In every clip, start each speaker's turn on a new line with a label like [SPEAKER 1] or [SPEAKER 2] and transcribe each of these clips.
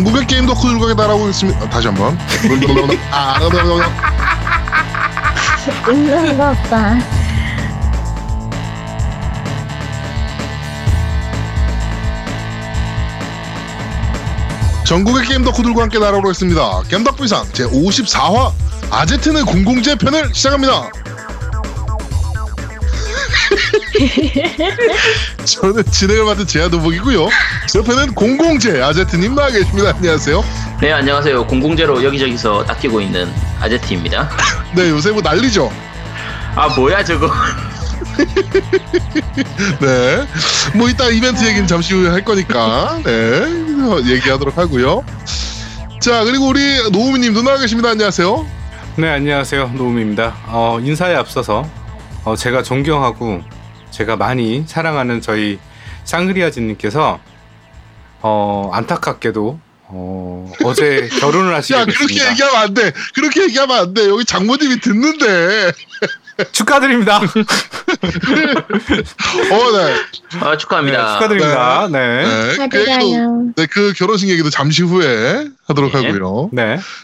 [SPEAKER 1] 전국의 게임 덕후들과 날아오고 있습니다. 다시 한번. 아,
[SPEAKER 2] 웃는 것 봐.
[SPEAKER 1] 전국의 게임 덕후들과 함께 날아오고 있습니다. 겜덕불상 제 54화 아제트는 공공재 편을 시작합니다. 저는 진행을 맡은 제아도복이고요. 옆에는 공공재 아제트님 나와 계십니다. 안녕하세요.
[SPEAKER 3] 네 안녕하세요 공공재로 여기저기서 낚이고 있는 아제트입니다
[SPEAKER 1] 네 요새 뭐 난리죠.
[SPEAKER 3] 아 뭐야 저거
[SPEAKER 1] 네. 뭐 이따 이벤트 얘기는 잠시 후에 할 거니까 네 얘기하도록 하고요. 자 그리고 우리 노우미 님도 나와 계십니다. 안녕하세요.
[SPEAKER 4] 네 안녕하세요 노움입니다. 어, 인사에 앞서서 어, 제가 존경하고 제가 많이 사랑하는 저희 쌍그리아진님께서 어, 안타깝게도 어, 어제 결혼을 하시게
[SPEAKER 1] 야 그렇게
[SPEAKER 4] 됐습니다.
[SPEAKER 1] 얘기하면 안 돼. 그렇게 얘기하면 안 돼. 여기 장모님이 듣는데.
[SPEAKER 4] 축하드립니다.
[SPEAKER 1] 어, 네.
[SPEAKER 3] 아
[SPEAKER 4] 네,
[SPEAKER 3] 축하합니다
[SPEAKER 4] 축하드립니다. 네. 네.
[SPEAKER 1] 네. 그,
[SPEAKER 2] 축하드려요.
[SPEAKER 1] 네, 그 결혼식 얘기도 잠시 후에 하도록
[SPEAKER 3] 네.
[SPEAKER 1] 하고요.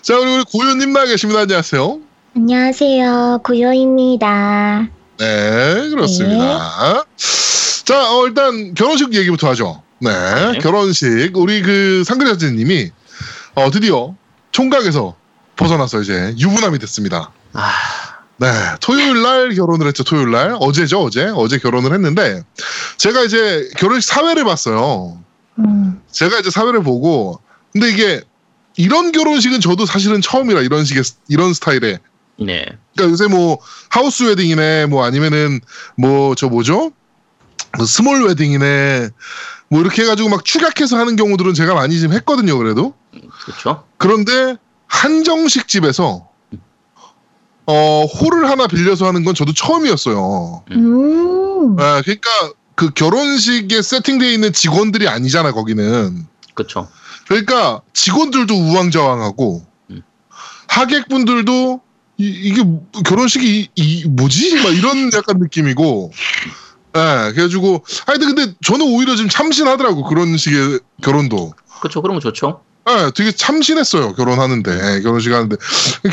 [SPEAKER 1] 자, 그리고 우리 고요님 나와 계십니다. 안녕하세요.
[SPEAKER 2] 안녕하세요. 구요입니다.
[SPEAKER 1] 네, 그렇습니다. 자, 어, 일단 결혼식 얘기부터 하죠. 네,
[SPEAKER 3] 네.
[SPEAKER 1] 결혼식. 우리 그 상그리아즈님이 어, 드디어 총각에서 벗어나서 이제 유부남이 됐습니다.
[SPEAKER 3] 아,
[SPEAKER 1] 네, 토요일 날 결혼을 했죠. 토요일 날 어제죠, 어제 어제 결혼을 했는데 제가 이제 결혼식 사회를 봤어요.
[SPEAKER 2] 음,
[SPEAKER 1] 제가 이제 사회를 보고 근데 이게 이런 결혼식은 저도 사실은 처음이라 이런 식의 이런 스타일의
[SPEAKER 3] 네
[SPEAKER 1] 그러니까 요새 뭐 하우스 웨딩이네 뭐 아니면은 뭐 저 뭐죠 뭐 스몰 웨딩이네 뭐 이렇게 해가지고 막 축약해서 하는 경우들은 제가 많이 좀 했거든요 그래도
[SPEAKER 3] 그렇죠
[SPEAKER 1] 그런데 한정식 집에서 어 홀을 하나 빌려서 하는 건 저도 처음이었어요.
[SPEAKER 2] 음,
[SPEAKER 1] 아, 그러니까 그 결혼식에 세팅되어 있는 직원들이 아니잖아 거기는.
[SPEAKER 3] 그렇죠
[SPEAKER 1] 그러니까 직원들도 우왕좌왕하고
[SPEAKER 3] 음.
[SPEAKER 1] 하객분들도 이, 게 결혼식이 이, 이 뭐지? 막 이런 약간 느낌이고. 예, 그래가지고 하여튼 근데 저는 오히려 좀 참신하더라고 그런 식의 결혼도.
[SPEAKER 3] 그렇죠 그러면 좋죠
[SPEAKER 1] 예, 되게 참신했어요 결혼하는데 예, 결혼식 하는데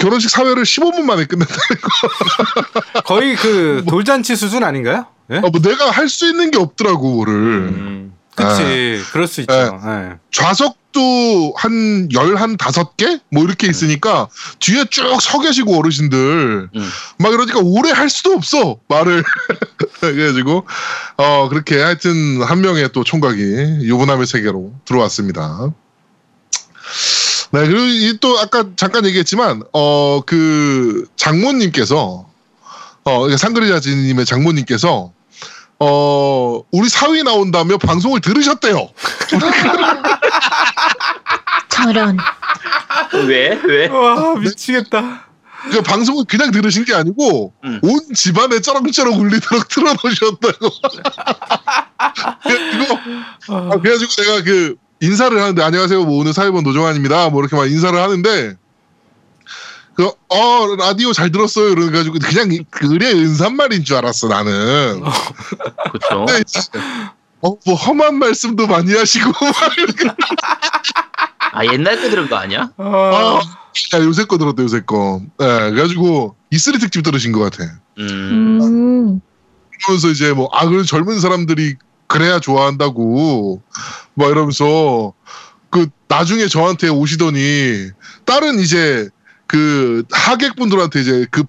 [SPEAKER 1] 결혼식 사회를 15분 만에 끝냈다는 거.
[SPEAKER 4] 거의 그 돌잔치 수준 아닌가요? 예?
[SPEAKER 1] 아, 뭐 내가 할 수 있는 게 없더라고 뭐를.
[SPEAKER 4] 음, 그치. 그럴 수 있죠. 예.
[SPEAKER 1] 좌석도 한 열 한 다섯 개? 뭐 이렇게 있으니까 뒤에 쭉 서 계시고 어르신들
[SPEAKER 3] 음.
[SPEAKER 1] 막 이러니까 오래 할 수도 없어 말을 그래가지고 어 그렇게 하여튼 한 명의 또 총각이 유부남의 세계로 들어왔습니다. 네 그리고 이또 아까 잠깐 얘기했지만 어 그 장모님께서 어 상그리자지님의 장모님께서 어 우리 사위 나온다며 방송을 들으셨대요.
[SPEAKER 2] 저런.
[SPEAKER 3] 왜? 왜?
[SPEAKER 4] 와 미치겠다.
[SPEAKER 1] 그 방송을 그냥 들으신 게 아니고
[SPEAKER 3] 음.
[SPEAKER 1] 온 집안에 쩌렁쩌렁 울리도록 틀어놓으셨다고. 그래가지고,
[SPEAKER 4] 아,
[SPEAKER 1] 아, 그래가지고 내가 그 인사를 하는데 안녕하세요 뭐 오늘 사회본 노정환입니다 뭐 이렇게 막 인사를 하는데 그 어 라디오 잘 들었어요 이래가지고 그냥 그 의뢰 은산말인 줄 알았어 나는.
[SPEAKER 3] 그렇죠
[SPEAKER 1] 근데 이제 어뭐 험한 말씀도 많이 하시고
[SPEAKER 3] 아 옛날 때 들은 거 아니야?
[SPEAKER 1] 아,
[SPEAKER 4] 아,
[SPEAKER 1] 야, 요새 거 들었다 요새 거. 예, 그래가지고 이슬이 특집 들으신 것 같아.
[SPEAKER 3] 음,
[SPEAKER 2] 음,
[SPEAKER 1] 그러면서 이제 뭐, 아, 그런 젊은 사람들이 그래야 좋아한다고, 막 이러면서, 그, 나중에 저한테 오시더니, 다른 이제, 그, 하객분들한테 이제, 그,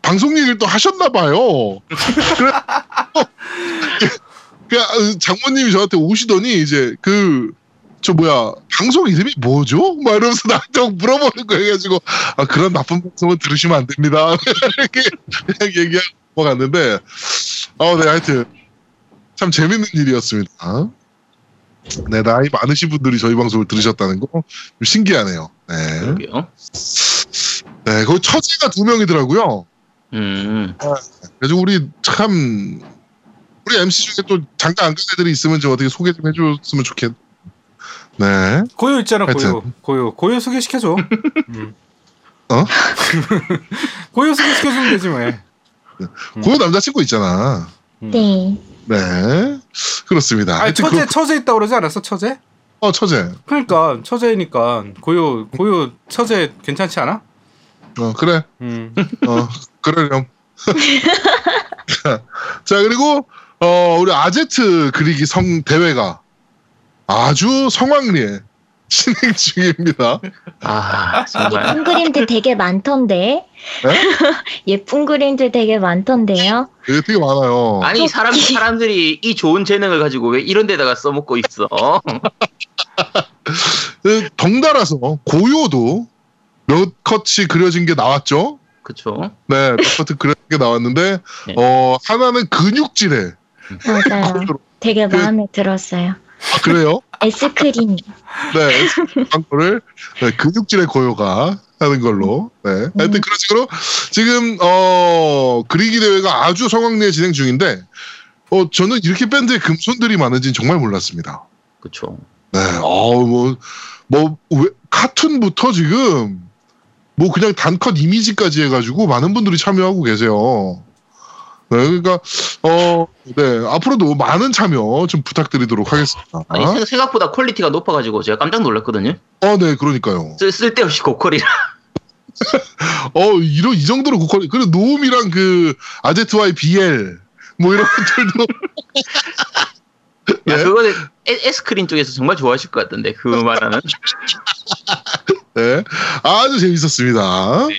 [SPEAKER 1] 방송 얘기를 또 하셨나 봐요. 그래, 그, 장모님이 저한테 오시더니, 이제, 그, 저 뭐야, 방송 이름이 뭐죠? 막 이러면서 나한테 막 물어보는 거예요. 그래가지고, 아, 그런 나쁜 방송은 들으시면 안 됩니다. 이렇게 얘기하고 넘어갔는데, 어, 네, 하여튼, 참 재밌는 일이었습니다. 네, 나이 많으신 분들이 저희 방송을 들으셨다는 거, 좀 신기하네요. 네.
[SPEAKER 3] 그러게요
[SPEAKER 1] 네, 거기 처제가 두 명이더라고요.
[SPEAKER 3] 음,
[SPEAKER 1] 그래서 우리 참, 우리 MC 중에 또 잠깐 안 간 애들이 있으면 좀 어떻게 소개 좀 해줬으면 좋겠. 네.
[SPEAKER 4] 고요 있잖아 고요.
[SPEAKER 1] 하여튼.
[SPEAKER 4] 고요. 고요 소개시켜줘. 음.
[SPEAKER 1] 어?
[SPEAKER 4] 고요 소개시켜주면 되지 뭐. 음.
[SPEAKER 1] 고요 남자친구 있잖아.
[SPEAKER 2] 네.
[SPEAKER 1] 네. 그렇습니다.
[SPEAKER 4] 아니 처제
[SPEAKER 1] 그-
[SPEAKER 4] 처제 있다 고 그러지 않았어 처제?
[SPEAKER 1] 어 처제.
[SPEAKER 4] 그러니까 처제니까 고요 고요 처제 괜찮지 않아?
[SPEAKER 1] 어 그래.
[SPEAKER 4] 음.
[SPEAKER 1] 어 그러렴. 자 그리고 어 우리 아제트 그리기 성 대회가 아주 성황리에 진행 중입니다.
[SPEAKER 3] 아 정말
[SPEAKER 2] 예쁜 그림들 되게 많던데. 예쁜 그림들 되게 많던데요.
[SPEAKER 1] 이게 되게 많아요.
[SPEAKER 3] 아니 사람 사람들이 이 좋은 재능을 가지고 왜 이런 데다가 써먹고 있어?
[SPEAKER 1] 그 덩달아서 고요도 몇 컷이 그려진 게 나왔죠.
[SPEAKER 3] 그쵸?
[SPEAKER 1] 네, 몇 컷이 그려진 게 나왔는데
[SPEAKER 3] 네.
[SPEAKER 1] 어 하나는 근육질에
[SPEAKER 2] 맞아요. 되게
[SPEAKER 1] 그-
[SPEAKER 2] 마음에 들었어요.
[SPEAKER 1] 아 그래요?
[SPEAKER 2] 에스크림.
[SPEAKER 1] 네, 광고를 네, 근육질의 고요가 하는 걸로. 네. 하여튼 그런 식으로 지금 어 그리기 대회가 아주 성황리에 진행 중인데 어 저는 이렇게 밴드에 금손들이 많은지는 정말 몰랐습니다.
[SPEAKER 3] 그쵸?
[SPEAKER 1] 네, 어뭐 뭐 왜- 카툰부터 지금 뭐 그냥 단컷 이미지까지 해가지고 많은 분들이 참여하고 계세요. 네, 그러니까 어, 네 앞으로도 많은 참여 좀 부탁드리도록 하겠습니다.
[SPEAKER 3] 아니 생- 생각보다 quality가 높아가지고 제가 깜짝 놀랐거든요.
[SPEAKER 1] 어, 네, 그러니까요.
[SPEAKER 3] 쓸, 쓸데없이 고퀄이라.
[SPEAKER 1] 어, 이런 이 정도로 고퀄. 그리고 노움이랑 그 아제트와의 BL 뭐 이런 것들도
[SPEAKER 3] 야,
[SPEAKER 1] 네.
[SPEAKER 3] 그거는 에- 에스크린 쪽에서 정말 좋아하실 것 같던데 그 말하는.
[SPEAKER 1] 네, 아주 재밌었습니다.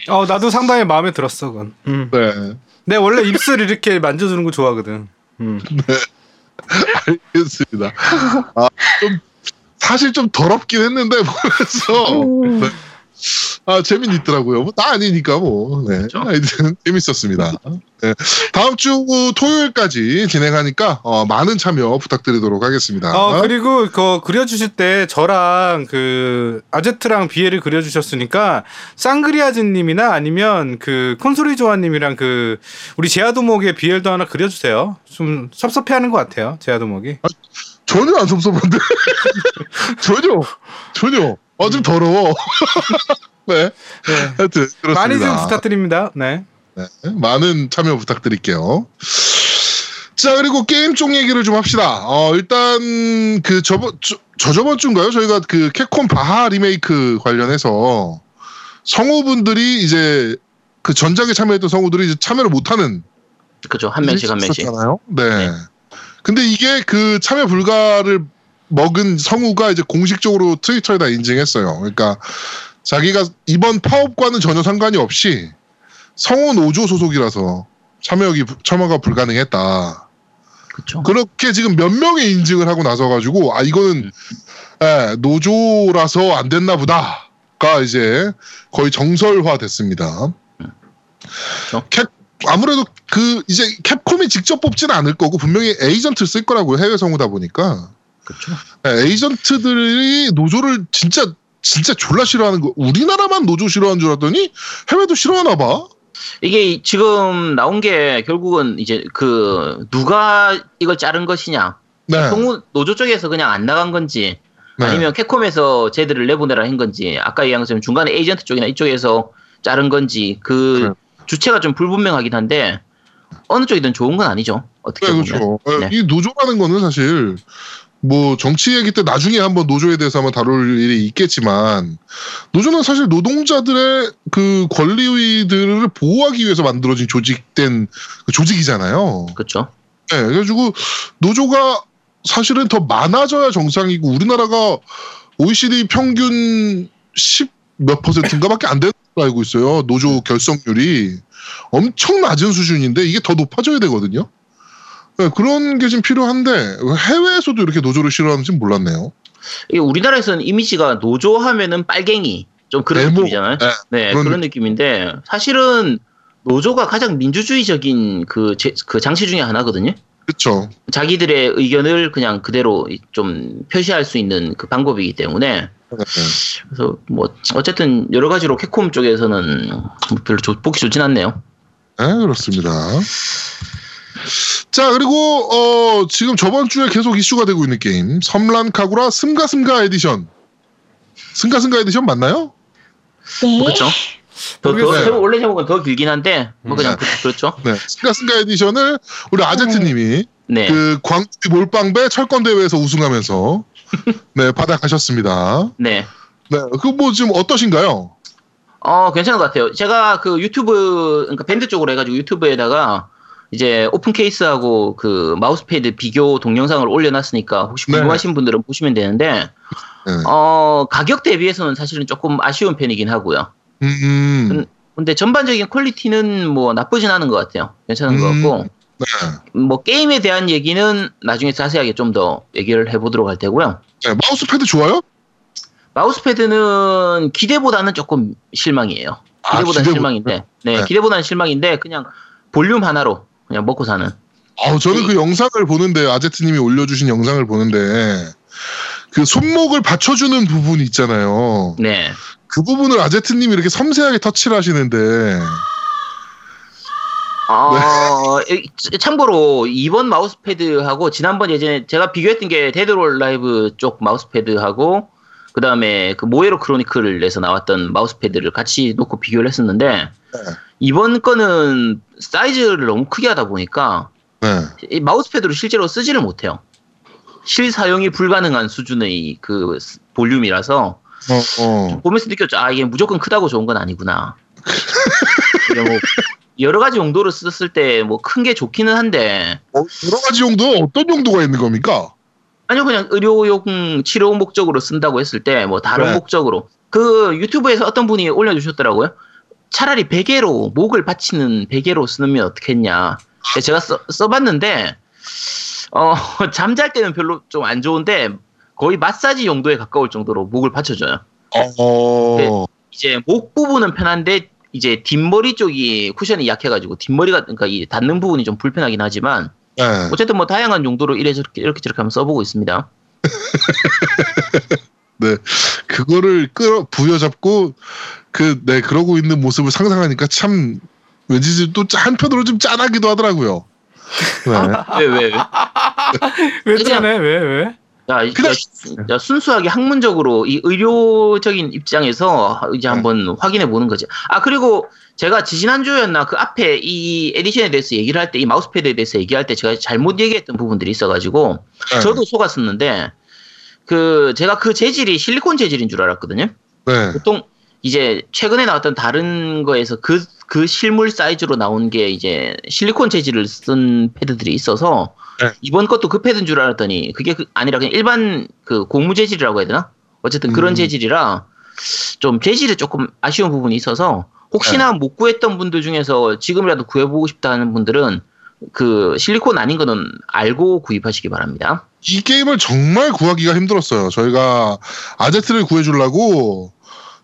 [SPEAKER 4] 어 나도 상당히 마음에 들었어 그건. 음.
[SPEAKER 1] 네,
[SPEAKER 4] 내 원래 입술 이렇게 만져주는 거 좋아하거든. 음.
[SPEAKER 1] 알겠습니다. 아, 좀 사실 좀 더럽긴 했는데 보면서
[SPEAKER 2] 음.
[SPEAKER 1] 네. 아 재미는 있더라고요. 뭐, 나 아니니까 뭐. 네.
[SPEAKER 3] 그렇죠.
[SPEAKER 1] 하여튼 재밌었습니다. 네. 다음 주 토요일까지 진행하니까 어, 많은 참여 부탁드리도록 하겠습니다.
[SPEAKER 4] 어 그리고 그 그려주실 때 저랑 그 아제트랑 비에를 그려주셨으니까 쌍그리아즈님이나 아니면 그 콘솔이 조아님이랑 그 우리 제아도목의 비엘도 하나 그려주세요. 좀 섭섭해 하는 것 같아요 제아도목이.
[SPEAKER 1] 전혀 안 섭섭한데 전혀 전혀 어좀 더러워. 네.
[SPEAKER 4] 네.
[SPEAKER 1] 하여튼 그렇습니다.
[SPEAKER 4] 많이 좀 부탁드립니다. 네.
[SPEAKER 1] 네, 많은 참여 부탁드릴게요. 자 그리고 게임 쪽 얘기를 좀 합시다. 어 일단 그 저번 저, 저저번 주인가요? 저희가 그 캡콤 바하 리메이크 관련해서 성우분들이 이제 그 전작에 참여했던 성우들이 이제 참여를 못하는
[SPEAKER 3] 그죠? 한 명씩 한 명씩.
[SPEAKER 1] 네.
[SPEAKER 3] 네.
[SPEAKER 1] 근데 이게 그 참여 불가를 먹은 성우가 이제 공식적으로 트위터에다 인증했어요. 그러니까 자기가 이번 파업과는 전혀 상관이 없이 성우 노조 소속이라서 참여기 참여가 불가능했다.
[SPEAKER 3] 그쵸?
[SPEAKER 1] 그렇게 지금 몇 명의 인증을 하고 나서 가지고 아 이거는 예, 노조라서 안 됐나 보다가 이제 거의 정설화 됐습니다.
[SPEAKER 3] 그렇죠.
[SPEAKER 1] 캡 아무래도 그 이제 캡콤이 직접 뽑지는 않을 거고 분명히 에이전트를 쓸 거라고요 해외 성우다 보니까 예, 에이전트들이 노조를 진짜 진짜 졸라 싫어하는 거 우리나라만 노조 싫어하는 줄 알았더니 해외도 싫어하나 봐.
[SPEAKER 3] 이게 지금 나온 게 결국은 이제 그 누가 이걸 자른 것이냐.
[SPEAKER 1] 네.
[SPEAKER 3] 성우 노조 쪽에서 그냥 안 나간 건지
[SPEAKER 1] 네.
[SPEAKER 3] 아니면 캡콤에서 쟤들을 내보내라 한 건지 아까 얘기한 것처럼 중간에 에이전트 쪽이나 이쪽에서 자른 건지 그
[SPEAKER 1] 그래요.
[SPEAKER 3] 주체가 좀 불분명하긴 한데 어느 쪽이든 좋은 건 아니죠. 어떻게
[SPEAKER 1] 네,
[SPEAKER 3] 보면.
[SPEAKER 1] 그렇죠. 예,
[SPEAKER 3] 네.
[SPEAKER 1] 이 노조라는 거는 사실 뭐 정치 얘기 때 나중에 한번 노조에 대해서 한번 다룰 일이 있겠지만 노조는 사실 노동자들의 그 권리들을 보호하기 위해서 만들어진 조직된 그 조직이잖아요.
[SPEAKER 3] 그렇죠.
[SPEAKER 1] 네, 그래가지고 노조가 사실은 더 많아져야 정상이고 우리나라가 OECD 평균 10 몇 퍼센트인가밖에 안 되는 걸로 알고 있어요. 노조 결성률이 엄청 낮은 수준인데 이게 더 높아져야 되거든요. 네, 그런 게 좀 필요한데 해외에서도 이렇게 노조를 싫어하는지 몰랐네요.
[SPEAKER 3] 이게 우리나라에서는 이미지가 노조 하면은 빨갱이 좀 그런
[SPEAKER 1] 네모.
[SPEAKER 3] 느낌이잖아요.
[SPEAKER 1] 네,
[SPEAKER 3] 네,
[SPEAKER 1] 그런
[SPEAKER 3] 그런, 느낌인데 사실은 노조가 가장 민주주의적인 그, 제- 그 장치 중에 하나거든요.
[SPEAKER 1] 그렇죠.
[SPEAKER 3] 자기들의 의견을 그냥 그대로 좀 표시할 수 있는 그 방법이기 때문에 그래서 뭐 어쨌든 여러 가지로 캡콤 쪽에서는 별로 좋- 보기 좋진 않네요.
[SPEAKER 1] 네, 그렇습니다. 자, 그리고 어, 지금 저번 주에 계속 이슈가 되고 있는 게임 섬란 카구라 승가승가 에디션. 승가승가 에디션 맞나요?
[SPEAKER 2] 네.
[SPEAKER 3] 그렇죠. 더, 더,
[SPEAKER 1] 모르겠어요.
[SPEAKER 3] 제목- 원래 제목은 더 길긴 한데 뭐 그냥 그, 그렇죠.
[SPEAKER 1] 네, 승가승가 에디션을 우리 아제트님이
[SPEAKER 3] 네.
[SPEAKER 1] 그 광주 몰빵배 철권 대회에서 우승하면서 네, 받아가셨습니다.
[SPEAKER 3] 네.
[SPEAKER 1] 네, 그 뭐 지금 어떠신가요?
[SPEAKER 3] 어, 괜찮은 것 같아요. 제가 그 유튜브, 그러니까 밴드 쪽으로 해가지고 유튜브에다가 이제 오픈 케이스하고 그 마우스패드 비교 동영상을 올려놨으니까 혹시
[SPEAKER 1] 네.
[SPEAKER 3] 궁금하신 분들은 보시면 되는데,
[SPEAKER 1] 네.
[SPEAKER 3] 어, 가격 대비해서는 사실은 조금 아쉬운 편이긴 하고요.
[SPEAKER 1] 음,
[SPEAKER 3] 근데 전반적인 퀄리티는 뭐 나쁘진 않은 것 같아요. 괜찮은 것
[SPEAKER 1] 음.
[SPEAKER 3] 같고,
[SPEAKER 1] 네.
[SPEAKER 3] 뭐 게임에 대한 얘기는 나중에 자세하게 좀 더 얘기를 해보도록 할 테고요.
[SPEAKER 1] 네, 마우스패드 좋아요?
[SPEAKER 3] 마우스패드는 기대보다는 조금 실망이에요.
[SPEAKER 1] 아,
[SPEAKER 3] 기대보다는
[SPEAKER 1] 기대보다-
[SPEAKER 3] 실망인데, 네,
[SPEAKER 1] 네.
[SPEAKER 3] 기대보다는 실망인데 그냥 볼륨 하나로 그냥 먹고 사는.
[SPEAKER 1] 아, 저는 그 영상을 보는데 아제트님이 올려주신 영상을 보는데 그 손목을 받쳐주는 부분이 있잖아요.
[SPEAKER 3] 네.
[SPEAKER 1] 그 부분을 아제트님이 이렇게 섬세하게 터치를 하시는데
[SPEAKER 3] 어, 이- 참고로 이번 마우스패드하고 지난번 예전에 제가 비교했던 게 데드롤 라이브 쪽 마우스패드하고 그 다음에 그 모에로 크로니클에서 나왔던 마우스패드를 같이 놓고 비교를 했었는데 이번 거는 사이즈를 너무 크게 하다 보니까
[SPEAKER 1] 네.
[SPEAKER 3] 이 마우스패드로 실제로 쓰지를 못해요. 실사용이 불가능한 수준의 그 스- 볼륨이라서
[SPEAKER 1] 어, 어.
[SPEAKER 3] 보면서 느꼈죠. 아 이게 무조건 크다고 좋은 건 아니구나. 뭐 여러 가지 용도로 썼을 때 뭐 큰 게 좋기는 한데
[SPEAKER 1] 어, 여러 가지 용도 어떤 용도가 있는 겁니까?
[SPEAKER 3] 아니요 그냥 의료용 치료 목적으로 쓴다고 했을 때 뭐 다른
[SPEAKER 1] 네.
[SPEAKER 3] 목적으로 그 유튜브에서 어떤 분이 올려주셨더라고요. 차라리 베개로 목을 받치는 베개로 쓰면 어떻겠냐. 제가 써, 써봤는데 어 잠잘 때는 별로 좀 안 좋은데 거의 마사지 용도에 가까울 정도로 목을 받쳐줘요.
[SPEAKER 1] 어,
[SPEAKER 3] 네. 이제 목 부분은 편한데 이제 뒷머리 쪽이 쿠션이 약해가지고 뒷머리가 그러니까 이 닿는 부분이 좀 불편하긴 하지만
[SPEAKER 1] 네.
[SPEAKER 3] 어쨌든 뭐 다양한 용도로 이래 저렇게 이렇게 저렇게 한번 써보고 있습니다.
[SPEAKER 1] 네. 그거를 끌어 부여잡고 그, 네, 그러고 있는 모습을 상상하니까 참 왠지 또 한편으로 좀 짠하기도 하더라고요. 네.
[SPEAKER 3] 왜 왜 왜?
[SPEAKER 4] 왜
[SPEAKER 3] 그냥-
[SPEAKER 4] 짠해? 왜 왜?
[SPEAKER 3] 야, 이-
[SPEAKER 1] 그냥-
[SPEAKER 3] 야, 야, 순수하게 학문적으로 이 의료적인 입장에서 이제 한번 확인해 보는 거지. 아 그리고 제가 지지난주였나 그 앞에 이 에디션에 대해서 얘기를 할 때 이 마우스패드에 대해서 얘기할 때 제가 잘못 얘기했던 부분들이 있어가지고
[SPEAKER 1] 네.
[SPEAKER 3] 저도 속았었는데 그 제가 그 재질이 실리콘 재질인 줄 알았거든요.
[SPEAKER 1] 네.
[SPEAKER 3] 보통 이제 최근에 나왔던 다른 거에서 그, 그 실물 사이즈로 나온 게 이제 실리콘 재질을 쓴 패드들이 있어서
[SPEAKER 1] 네.
[SPEAKER 3] 이번 것도 그 패드인 줄 알았더니 그게 그- 아니라 그냥 일반 그 고무 재질이라고 해야 되나? 어쨌든 그런
[SPEAKER 1] 음.
[SPEAKER 3] 재질이라 좀 재질이 조금 아쉬운 부분이 있어서 혹시나
[SPEAKER 1] 네.
[SPEAKER 3] 못 구했던 분들 중에서 지금이라도 구해보고 싶다는 분들은 그 실리콘 아닌 거는 알고 구입하시기 바랍니다.
[SPEAKER 1] 이 게임을 정말 구하기가 힘들었어요. 저희가 아제트를 구해주려고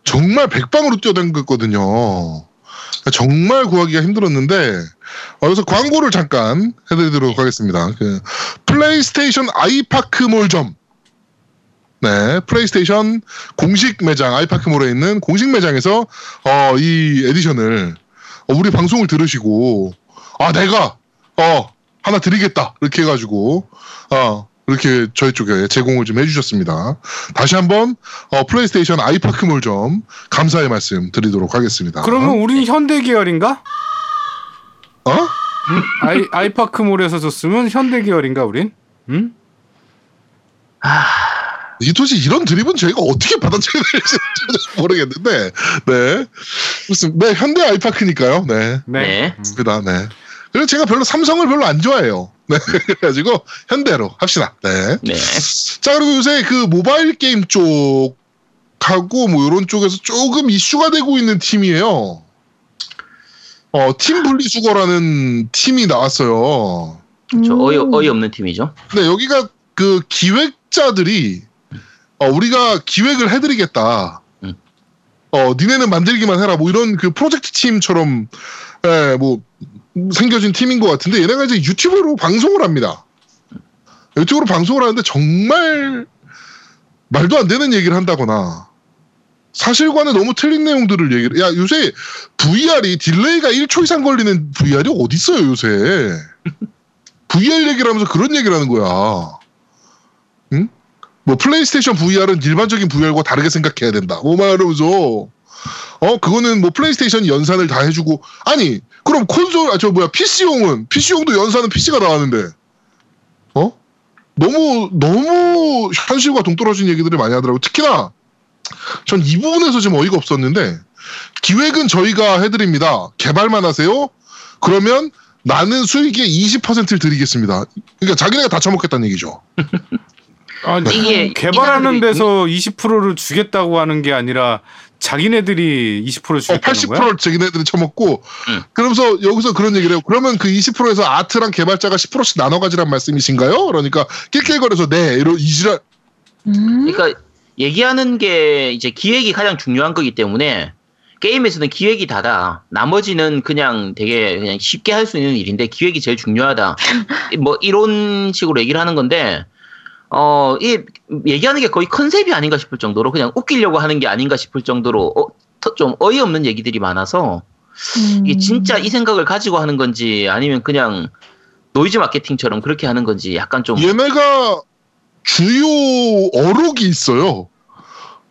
[SPEAKER 1] 정말 백방으로 뛰어다녔거든요. 정말 구하기가 힘들었는데 어, 그래서 광고를 잠깐 해드리도록 하겠습니다. 그 플레이스테이션 아이파크몰점 네, 플레이스테이션 공식 매장 아이파크몰에 있는 공식 매장에서 어, 이 에디션을 어, 우리 방송을 들으시고 아 내가 어 하나 드리겠다 이렇게 해가지고 어 이렇게 저희 쪽에 제공을 좀 해주셨습니다. 다시 한번 어, 플레이스테이션 아이파크몰 점 감사의 말씀 드리도록 하겠습니다.
[SPEAKER 4] 그러면 우린 현대 계열인가?
[SPEAKER 1] 어?
[SPEAKER 4] 아이 아이파크몰에서 줬으면 현대 계열인가 우린? 응?
[SPEAKER 1] 이 도시 이런 드립은 저희가 어떻게 받아쳐야 될지 모르겠는데, 네. 무슨, 네, 현대 아이파크니까요. 네.
[SPEAKER 3] 네.
[SPEAKER 4] 음.
[SPEAKER 1] 맞습니다. 네. 그래서 제가 별로 삼성을 별로 안 좋아해요. 네. 그래가지고, 현대로 합시다. 네.
[SPEAKER 3] 네.
[SPEAKER 1] 자, 그리고 요새 그 모바일 게임 쪽하고 뭐 이런 쪽에서 조금 이슈가 되고 있는 팀이에요. 어, 팀 분리수거라는 팀이 나왔어요.
[SPEAKER 3] 저 어이,
[SPEAKER 2] 음.
[SPEAKER 3] 어이없는 팀이죠.
[SPEAKER 1] 근데 여기가 그 기획자들이 어, 우리가 기획을 해드리겠다.
[SPEAKER 3] 음.
[SPEAKER 1] 어, 니네는 만들기만 해라. 뭐 이런 그 프로젝트 팀처럼 예, 뭐 생겨진 팀인 것 같은데 얘네가 이제 유튜브로 방송을 합니다. 유튜브로 방송을 하는데 정말 말도 안 되는 얘기를 한다거나 사실과는 너무 틀린 내용들을 얘기를 야 요새 VR이 딜레이가 1초 이상 걸리는 VR이 어디 있어요 요새 VR 얘기를 하면서 그런 얘기를 하는 거야 응? 뭐 플레이스테이션 VR은 일반적인 VR과 다르게 생각해야 된다 뭐 말하면서 어 그거는 뭐 플레이스테이션 연산을 다 해주고 아니 그럼 콘솔 아 저 뭐야 PC용은 PC용도 연산은 PC가 나왔는데 어? 너무 너무 현실과 동떨어진 얘기들을 많이 하더라고요. 특히나 전 이 부분에서 좀 어이가 없었는데 기획은 저희가 해드립니다. 개발만 하세요. 그러면 나는 수익의 20%를 드리겠습니다. 그러니까 자기네가 다 처먹겠다는 얘기죠.
[SPEAKER 4] 아니,
[SPEAKER 3] 이게
[SPEAKER 4] 개발하는 데서 20%를 주겠다고 하는 게 아니라 자기네들이 20%
[SPEAKER 1] 어,
[SPEAKER 4] 주겠다는 거야?
[SPEAKER 1] 80%를 자기네들이 처먹고
[SPEAKER 3] 응.
[SPEAKER 1] 그러면서 여기서 그런 얘기를 해요. 그러면 그 20%에서 아트랑 개발자가 10%씩 나눠 가지란 말씀이신가요? 그러니까 낄낄거려서 네 이러 이지랄
[SPEAKER 2] 음?
[SPEAKER 3] 그러니까 얘기하는 게 이제 기획이 가장 중요한 거기 때문에 게임에서는 기획이 다다. 나머지는 그냥 되게 그냥 쉽게 할 수 있는 일인데 기획이 제일 중요하다. 뭐 이런 식으로 얘기를 하는 건데 어, 이 얘기하는 게 거의 컨셉이 아닌가 싶을 정도로 그냥 웃기려고 하는 게 아닌가 싶을 정도로 어, 더- 좀 어이없는 얘기들이 많아서
[SPEAKER 2] 음.
[SPEAKER 3] 이게 진짜 이 생각을 가지고 하는 건지 아니면 그냥 노이즈 마케팅처럼 그렇게 하는 건지 약간 좀
[SPEAKER 1] 얘네가 주요 어록이 있어요.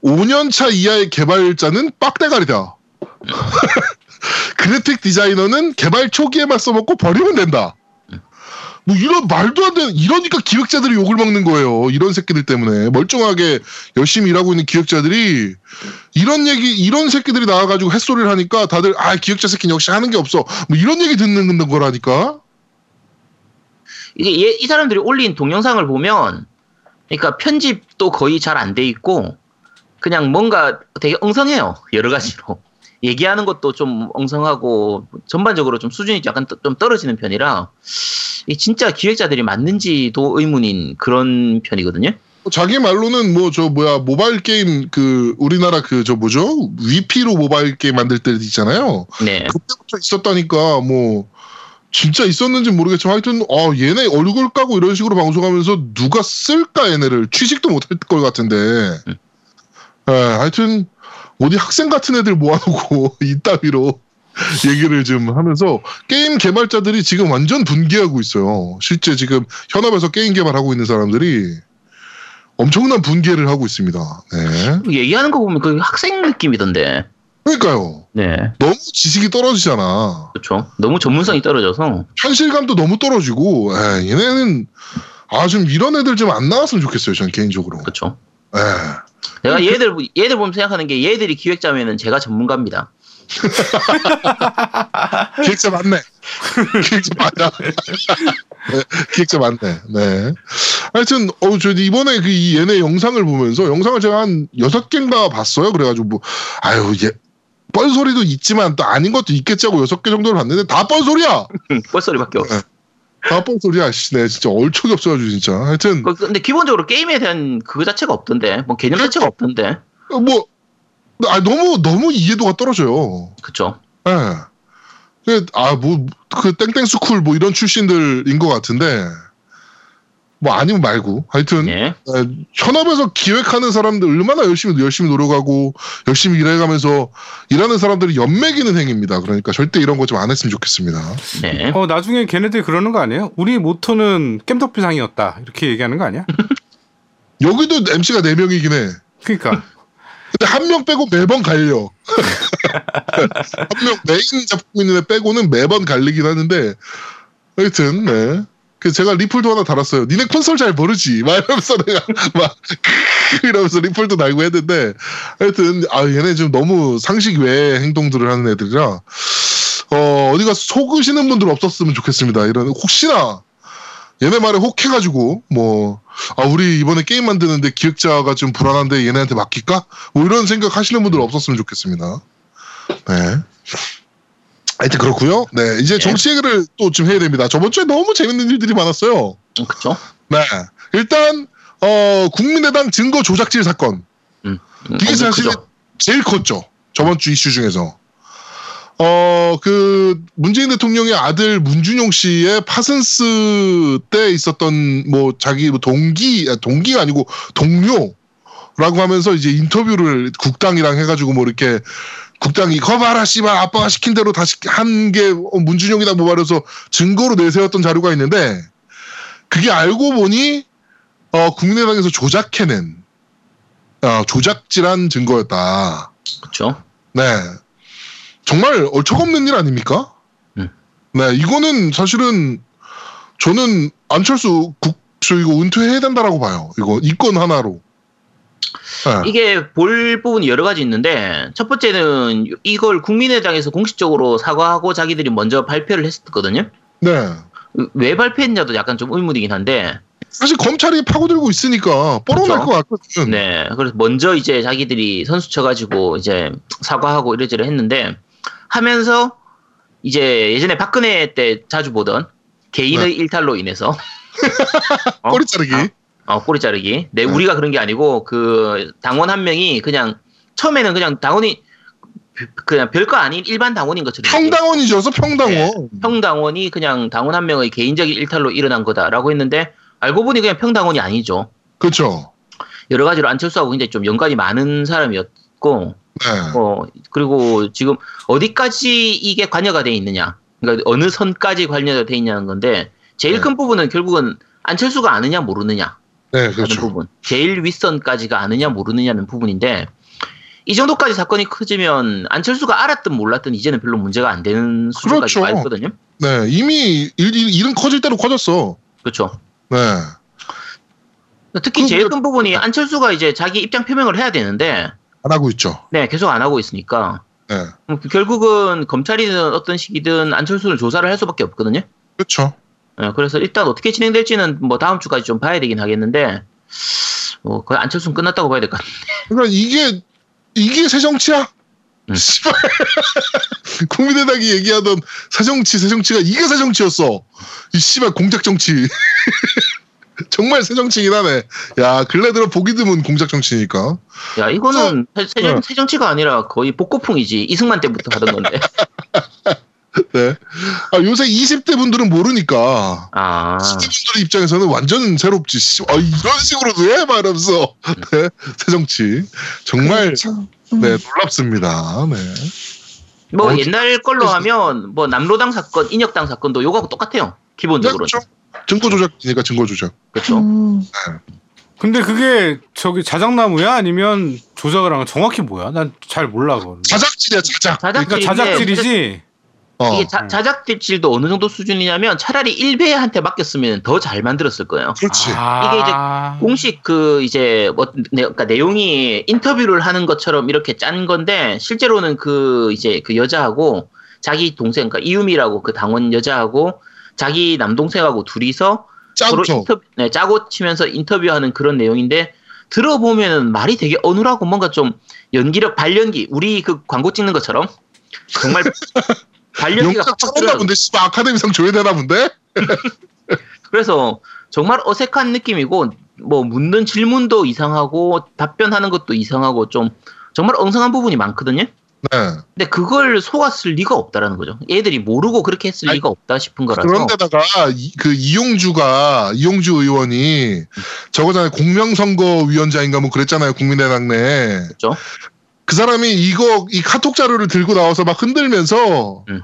[SPEAKER 1] 5년차 이하의 개발자는 빡대가리다. 그래픽 디자이너는 개발 초기에만 써먹고 버리면 된다. 뭐 이런 말도 안 되는 이러니까 기획자들이 욕을 먹는 거예요. 이런 새끼들 때문에 멀쩡하게 열심히 일하고 있는 기획자들이 이런 얘기 이런 새끼들이 나와가지고 햇소리를 하니까 다들 아 기획자 새끼는 역시 하는 게 없어. 뭐 이런 얘기 듣는 거라니까.
[SPEAKER 3] 이게 얘- 이 사람들이 올린 동영상을 보면 그러니까 편집도 거의 잘 안 돼 있고 그냥 뭔가 되게 엉성해요 여러 가지로 얘기하는 것도 좀 엉성하고 전반적으로 좀 수준이 약간 떠- 좀 떨어지는 편이라 이 진짜 기획자들이 맞는지도 의문인 그런 편이거든요.
[SPEAKER 1] 자기 말로는 뭐 저 뭐야 모바일 게임 그 우리나라 그 저 뭐죠 위피로 모바일 게임 만들 때 있잖아요.
[SPEAKER 3] 네,
[SPEAKER 1] 그때부터 있었다니까 뭐 진짜 있었는지 모르겠지만 하여튼 어 얘네 얼굴 까고 이런 식으로 방송하면서 누가 쓸까 얘네를 취직도 못할 것 같은데. 예, 하여튼 어디 학생 같은 애들 모아놓고 이따위로 얘기를 좀 하면서 게임 개발자들이 지금 완전 분개하고 있어요. 실제 지금 현업에서 게임 개발하고 있는 사람들이 엄청난 분개를 하고 있습니다. 네.
[SPEAKER 3] 얘기하는 거 보면 그 학생 느낌이던데.
[SPEAKER 1] 그러니까요.
[SPEAKER 3] 네,
[SPEAKER 1] 너무 지식이 떨어지잖아.
[SPEAKER 3] 그렇죠. 너무 전문성이 떨어져서
[SPEAKER 1] 현실감도 너무 떨어지고, 에, 얘네는 아 좀 이런 애들 좀 안 나왔으면 좋겠어요. 전 개인적으로.
[SPEAKER 3] 그렇죠.
[SPEAKER 1] 에.
[SPEAKER 3] 내가 얘들 얘들 보면 생각하는 게 얘들이 기획자면은 제가 전문가입니다.
[SPEAKER 1] 기획자 맞네. 기획자 맞아. 네, 기획자 맞네. 네. 하여튼 어 저 이번에 그 이 얘네 영상을 보면서 영상을 제가 한 여섯 개인가 봤어요. 그래가지고 뭐 아유 얘 뻘소리도 있지만 또 아닌 것도 있겠지 하고 여섯 개 정도를 봤는데 다 뻘소리야.
[SPEAKER 3] 뻘소리밖에 없어.
[SPEAKER 1] 다 뻘소리야. 씨, 네 진짜 얼척이 없어가지고 진짜. 하여튼
[SPEAKER 3] 그- 근데 기본적으로 게임에 대한 그거 자체가 없던데, 뭐 개념 자체가 없던데,
[SPEAKER 1] 뭐 아, 너무 너무 이해도가 떨어져요.
[SPEAKER 3] 그쵸?
[SPEAKER 1] 예. 아뭐 그 땡땡 스쿨 뭐 이런 출신들인 것 같은데 뭐 아니면 말고 하여튼
[SPEAKER 3] 예.
[SPEAKER 1] 에, 현업에서 기획하는 사람들 얼마나 열심히 열심히 노력하고 열심히 일해가면서 일하는 사람들이 연맥이는 행위입니다. 그러니까 절대 이런 거 좀 안 했으면 좋겠습니다.
[SPEAKER 3] 네.
[SPEAKER 4] 어 나중에 걔네들이 그러는 거 아니에요? 우리 모토는 깸덕비상이었다 이렇게 얘기하는 거 아니야?
[SPEAKER 1] 여기도 MC가 4 명이긴 해.
[SPEAKER 4] 그러니까
[SPEAKER 1] 근데 한 명 빼고 매번 갈려. 한 명 메인 잡고 있는 애 빼고는 매번 갈리긴 하는데 하여튼 네. 그 제가 리플도 하나 달았어요. 니네 콘솔 잘 모르지? 막 이러면서 내가 막 이러면서 리플도 달고 했는데 하여튼 아 얘네 좀 너무 상식 외의 행동들을 하는 애들이라 어 어디가 속으시는 분들 없었으면 좋겠습니다. 이런 혹시나 얘네 말에 혹해가지고 뭐 아 우리 이번에 게임 만드는데 기획자가 좀 불안한데 얘네한테 맡길까? 뭐 이런 생각 하시는 분들 없었으면 좋겠습니다. 네. 하여튼 그렇고요. 네 이제
[SPEAKER 3] 네.
[SPEAKER 1] 정치 얘기를 또 좀 해야 됩니다. 저번 주에 너무 재밌는 일들이 많았어요.
[SPEAKER 3] 음, 그쵸?
[SPEAKER 1] 네 일단 어 국민의당 증거 조작질 사건
[SPEAKER 3] 음,
[SPEAKER 1] 이게
[SPEAKER 3] 엄청
[SPEAKER 1] 사실? 제일 컸죠. 저번 주 이슈 중에서. 어, 그, 문재인 대통령의 아들 문준용 씨의 파슨스 때 있었던 뭐 자기 뭐 동기, 아, 동기가 아니고 동료 라고 하면서 이제 인터뷰를 국당이랑 해가지고 뭐 이렇게 국당이 거봐라 씨발 아빠가 시킨 대로 다시 한 게 문준용이다 뭐 말해서 증거로 내세웠던 자료가 있는데 그게 알고 보니 어, 국민의당에서 조작해낸 어, 조작질한 증거였다.
[SPEAKER 3] 그쵸?
[SPEAKER 1] 네. 정말 얼척없는 일 아닙니까?
[SPEAKER 3] 음.
[SPEAKER 1] 네, 이거는 사실은 저는 안철수 국 그렇죠. 이거 은퇴해야 된다라고 봐요. 이거 이 건 하나로. 네.
[SPEAKER 3] 이게 볼 부분이 여러 가지 있는데 첫 번째는 이걸 국민의당에서 공식적으로 사과하고 자기들이 먼저 발표를 했었거든요.
[SPEAKER 1] 네.
[SPEAKER 3] 왜 발표했냐도 약간 좀 의문이긴 한데
[SPEAKER 1] 사실 검찰이 파고들고 있으니까 뻔뻔할
[SPEAKER 3] 그렇죠.
[SPEAKER 1] 것 같거든.
[SPEAKER 3] 네 그래서 먼저 이제 자기들이 선수 쳐가지고 이제 사과하고 이래저래 했는데 하면서 이제 예전에 박근혜 때 자주 보던 개인의 일탈로 인해서 어?
[SPEAKER 1] 꼬리 자르기.
[SPEAKER 3] 아, 어, 꼬리 자르기. 네,
[SPEAKER 1] 네.
[SPEAKER 3] 우리가 그런 게 아니고, 그, 당원 한 명이 그냥, 처음에는 그냥 당원이, 그냥 별거 아닌 일반 당원인 것처럼.
[SPEAKER 1] 평당원이죠서 평당원.
[SPEAKER 3] 네. 평당원이 그냥 당원 한 명의 개인적인 일탈로 일어난 거다라고 했는데, 알고 보니 그냥 평당원이 아니죠.
[SPEAKER 1] 그렇죠.
[SPEAKER 3] 여러 가지로 안철수하고 굉장히 좀 연관이 많은 사람이었고,
[SPEAKER 1] 네.
[SPEAKER 3] 어, 그리고 지금 어디까지 이게 관여가 돼 있느냐. 그러니까 어느 선까지 관여가 돼 있냐는 건데, 제일
[SPEAKER 1] 네.
[SPEAKER 3] 큰 부분은 결국은 안철수가 아느냐 모르느냐.
[SPEAKER 1] 네,
[SPEAKER 3] 하는
[SPEAKER 1] 그렇죠.
[SPEAKER 3] 부분. 제일 윗선까지가 아느냐 모르느냐는 부분인데 이 정도까지 사건이 커지면 안철수가 알았든 몰랐든 이제는 별로 문제가 안 되는 수준까지
[SPEAKER 1] 그렇죠.
[SPEAKER 3] 와 있거든요.
[SPEAKER 1] 네, 이미 일, 일, 일은 커질 대로 커졌어.
[SPEAKER 3] 그렇죠.
[SPEAKER 1] 네.
[SPEAKER 3] 특히
[SPEAKER 1] 그-
[SPEAKER 3] 제일 큰 부분이 안철수가 이제 자기 입장 표명을 해야 되는데
[SPEAKER 1] 안 하고 있죠.
[SPEAKER 3] 네 계속 안 하고 있으니까
[SPEAKER 1] 네.
[SPEAKER 3] 음, 결국은 검찰이든 어떤 식이든 안철수를 조사를 할 수밖에 없거든요.
[SPEAKER 1] 그렇죠.
[SPEAKER 3] 네, 그래서 일단 어떻게 진행될지는 뭐 다음 주까지 좀 봐야 되긴 하겠는데 뭐 거의 안철수는 끝났다고 봐야 될 것 같아요.
[SPEAKER 1] 그러니까 이게 이게 새 정치야.
[SPEAKER 3] 음.
[SPEAKER 1] 씨발. 국민의당이 얘기하던 새 정치, 새 정치가 이게 새 정치였어. 이 씨발 공작 정치. 정말 새 정치긴 하네. 야, 근래 들어 보기 드문 공작 정치니까.
[SPEAKER 3] 야, 이거는 새, 새,
[SPEAKER 1] 네.
[SPEAKER 3] 새 정치가 아니라 거의 복고풍이지. 이승만 때부터 하던 건데.
[SPEAKER 1] 네. 아, 요새 20대 분들은 모르니까.
[SPEAKER 3] 아,
[SPEAKER 1] 10대 분들 입장에서는 완전 새롭지. 씨, 아, 이런 식으로도 해? 말하면서. 네. 새 정치. 정말,
[SPEAKER 2] 그렇죠. 음.
[SPEAKER 1] 네, 놀랍습니다. 네.
[SPEAKER 3] 뭐
[SPEAKER 1] 어,
[SPEAKER 3] 옛날 걸로 하면 뭐 남로당 사건, 인혁당 사건도 요거하고 똑같아요. 기본적으로.
[SPEAKER 1] 그렇죠. 증거 조작이니까 증거 조작.
[SPEAKER 3] 그렇죠.
[SPEAKER 2] 음.
[SPEAKER 4] 근데 그게 저기 자작나무야 아니면 조작을 한 거 정확히 뭐야? 난 잘 몰라 그거.
[SPEAKER 1] 자작질이야, 자작.
[SPEAKER 4] 그러니까 자작질이지.
[SPEAKER 1] 어.
[SPEAKER 3] 이게 자, 자작질도 어느 정도 수준이냐면 차라리 일베한테 맡겼으면 더 잘 만들었을 거예요.
[SPEAKER 1] 그렇지.
[SPEAKER 4] 아,
[SPEAKER 3] 이게 이제 공식 그 이제 뭐 내, 그러니까 내용이 인터뷰를 하는 것처럼 이렇게 짠 건데 실제로는 그 이제 그 여자하고 자기 동생 그러니까 이유미라고 그 당원 여자하고 자기 남동생하고 둘이서 서로. 인터뷰 네, 짜고 치면서 인터뷰하는 그런 내용인데 들어보면은 말이 되게 어눌하고 뭔가 좀 연기력 발연기 우리 그 광고 찍는 것처럼 정말 발연기가 들어가고
[SPEAKER 1] 본데, 씨발, 아카데미상 줘야 되나 본데?
[SPEAKER 3] 그래서 정말 어색한 느낌이고 뭐 묻는 질문도 이상하고 답변하는 것도 이상하고 좀 정말 엉성한 부분이 많거든요.
[SPEAKER 1] 네.
[SPEAKER 3] 근데 그걸 속았을 리가 없다라는 거죠. 애들이 모르고 그렇게 했을
[SPEAKER 1] 아니,
[SPEAKER 3] 리가 없다 싶은 거라서.
[SPEAKER 1] 그런데다가, 이, 그, 이용주가, 이용주 의원이, 저거잖아요. 공명선거위원장인가 뭐 그랬잖아요. 국민의당 내.
[SPEAKER 3] 그렇죠?
[SPEAKER 1] 그 사람이 이거, 이 카톡 자료를 들고 나와서 막 흔들면서,
[SPEAKER 3] 음.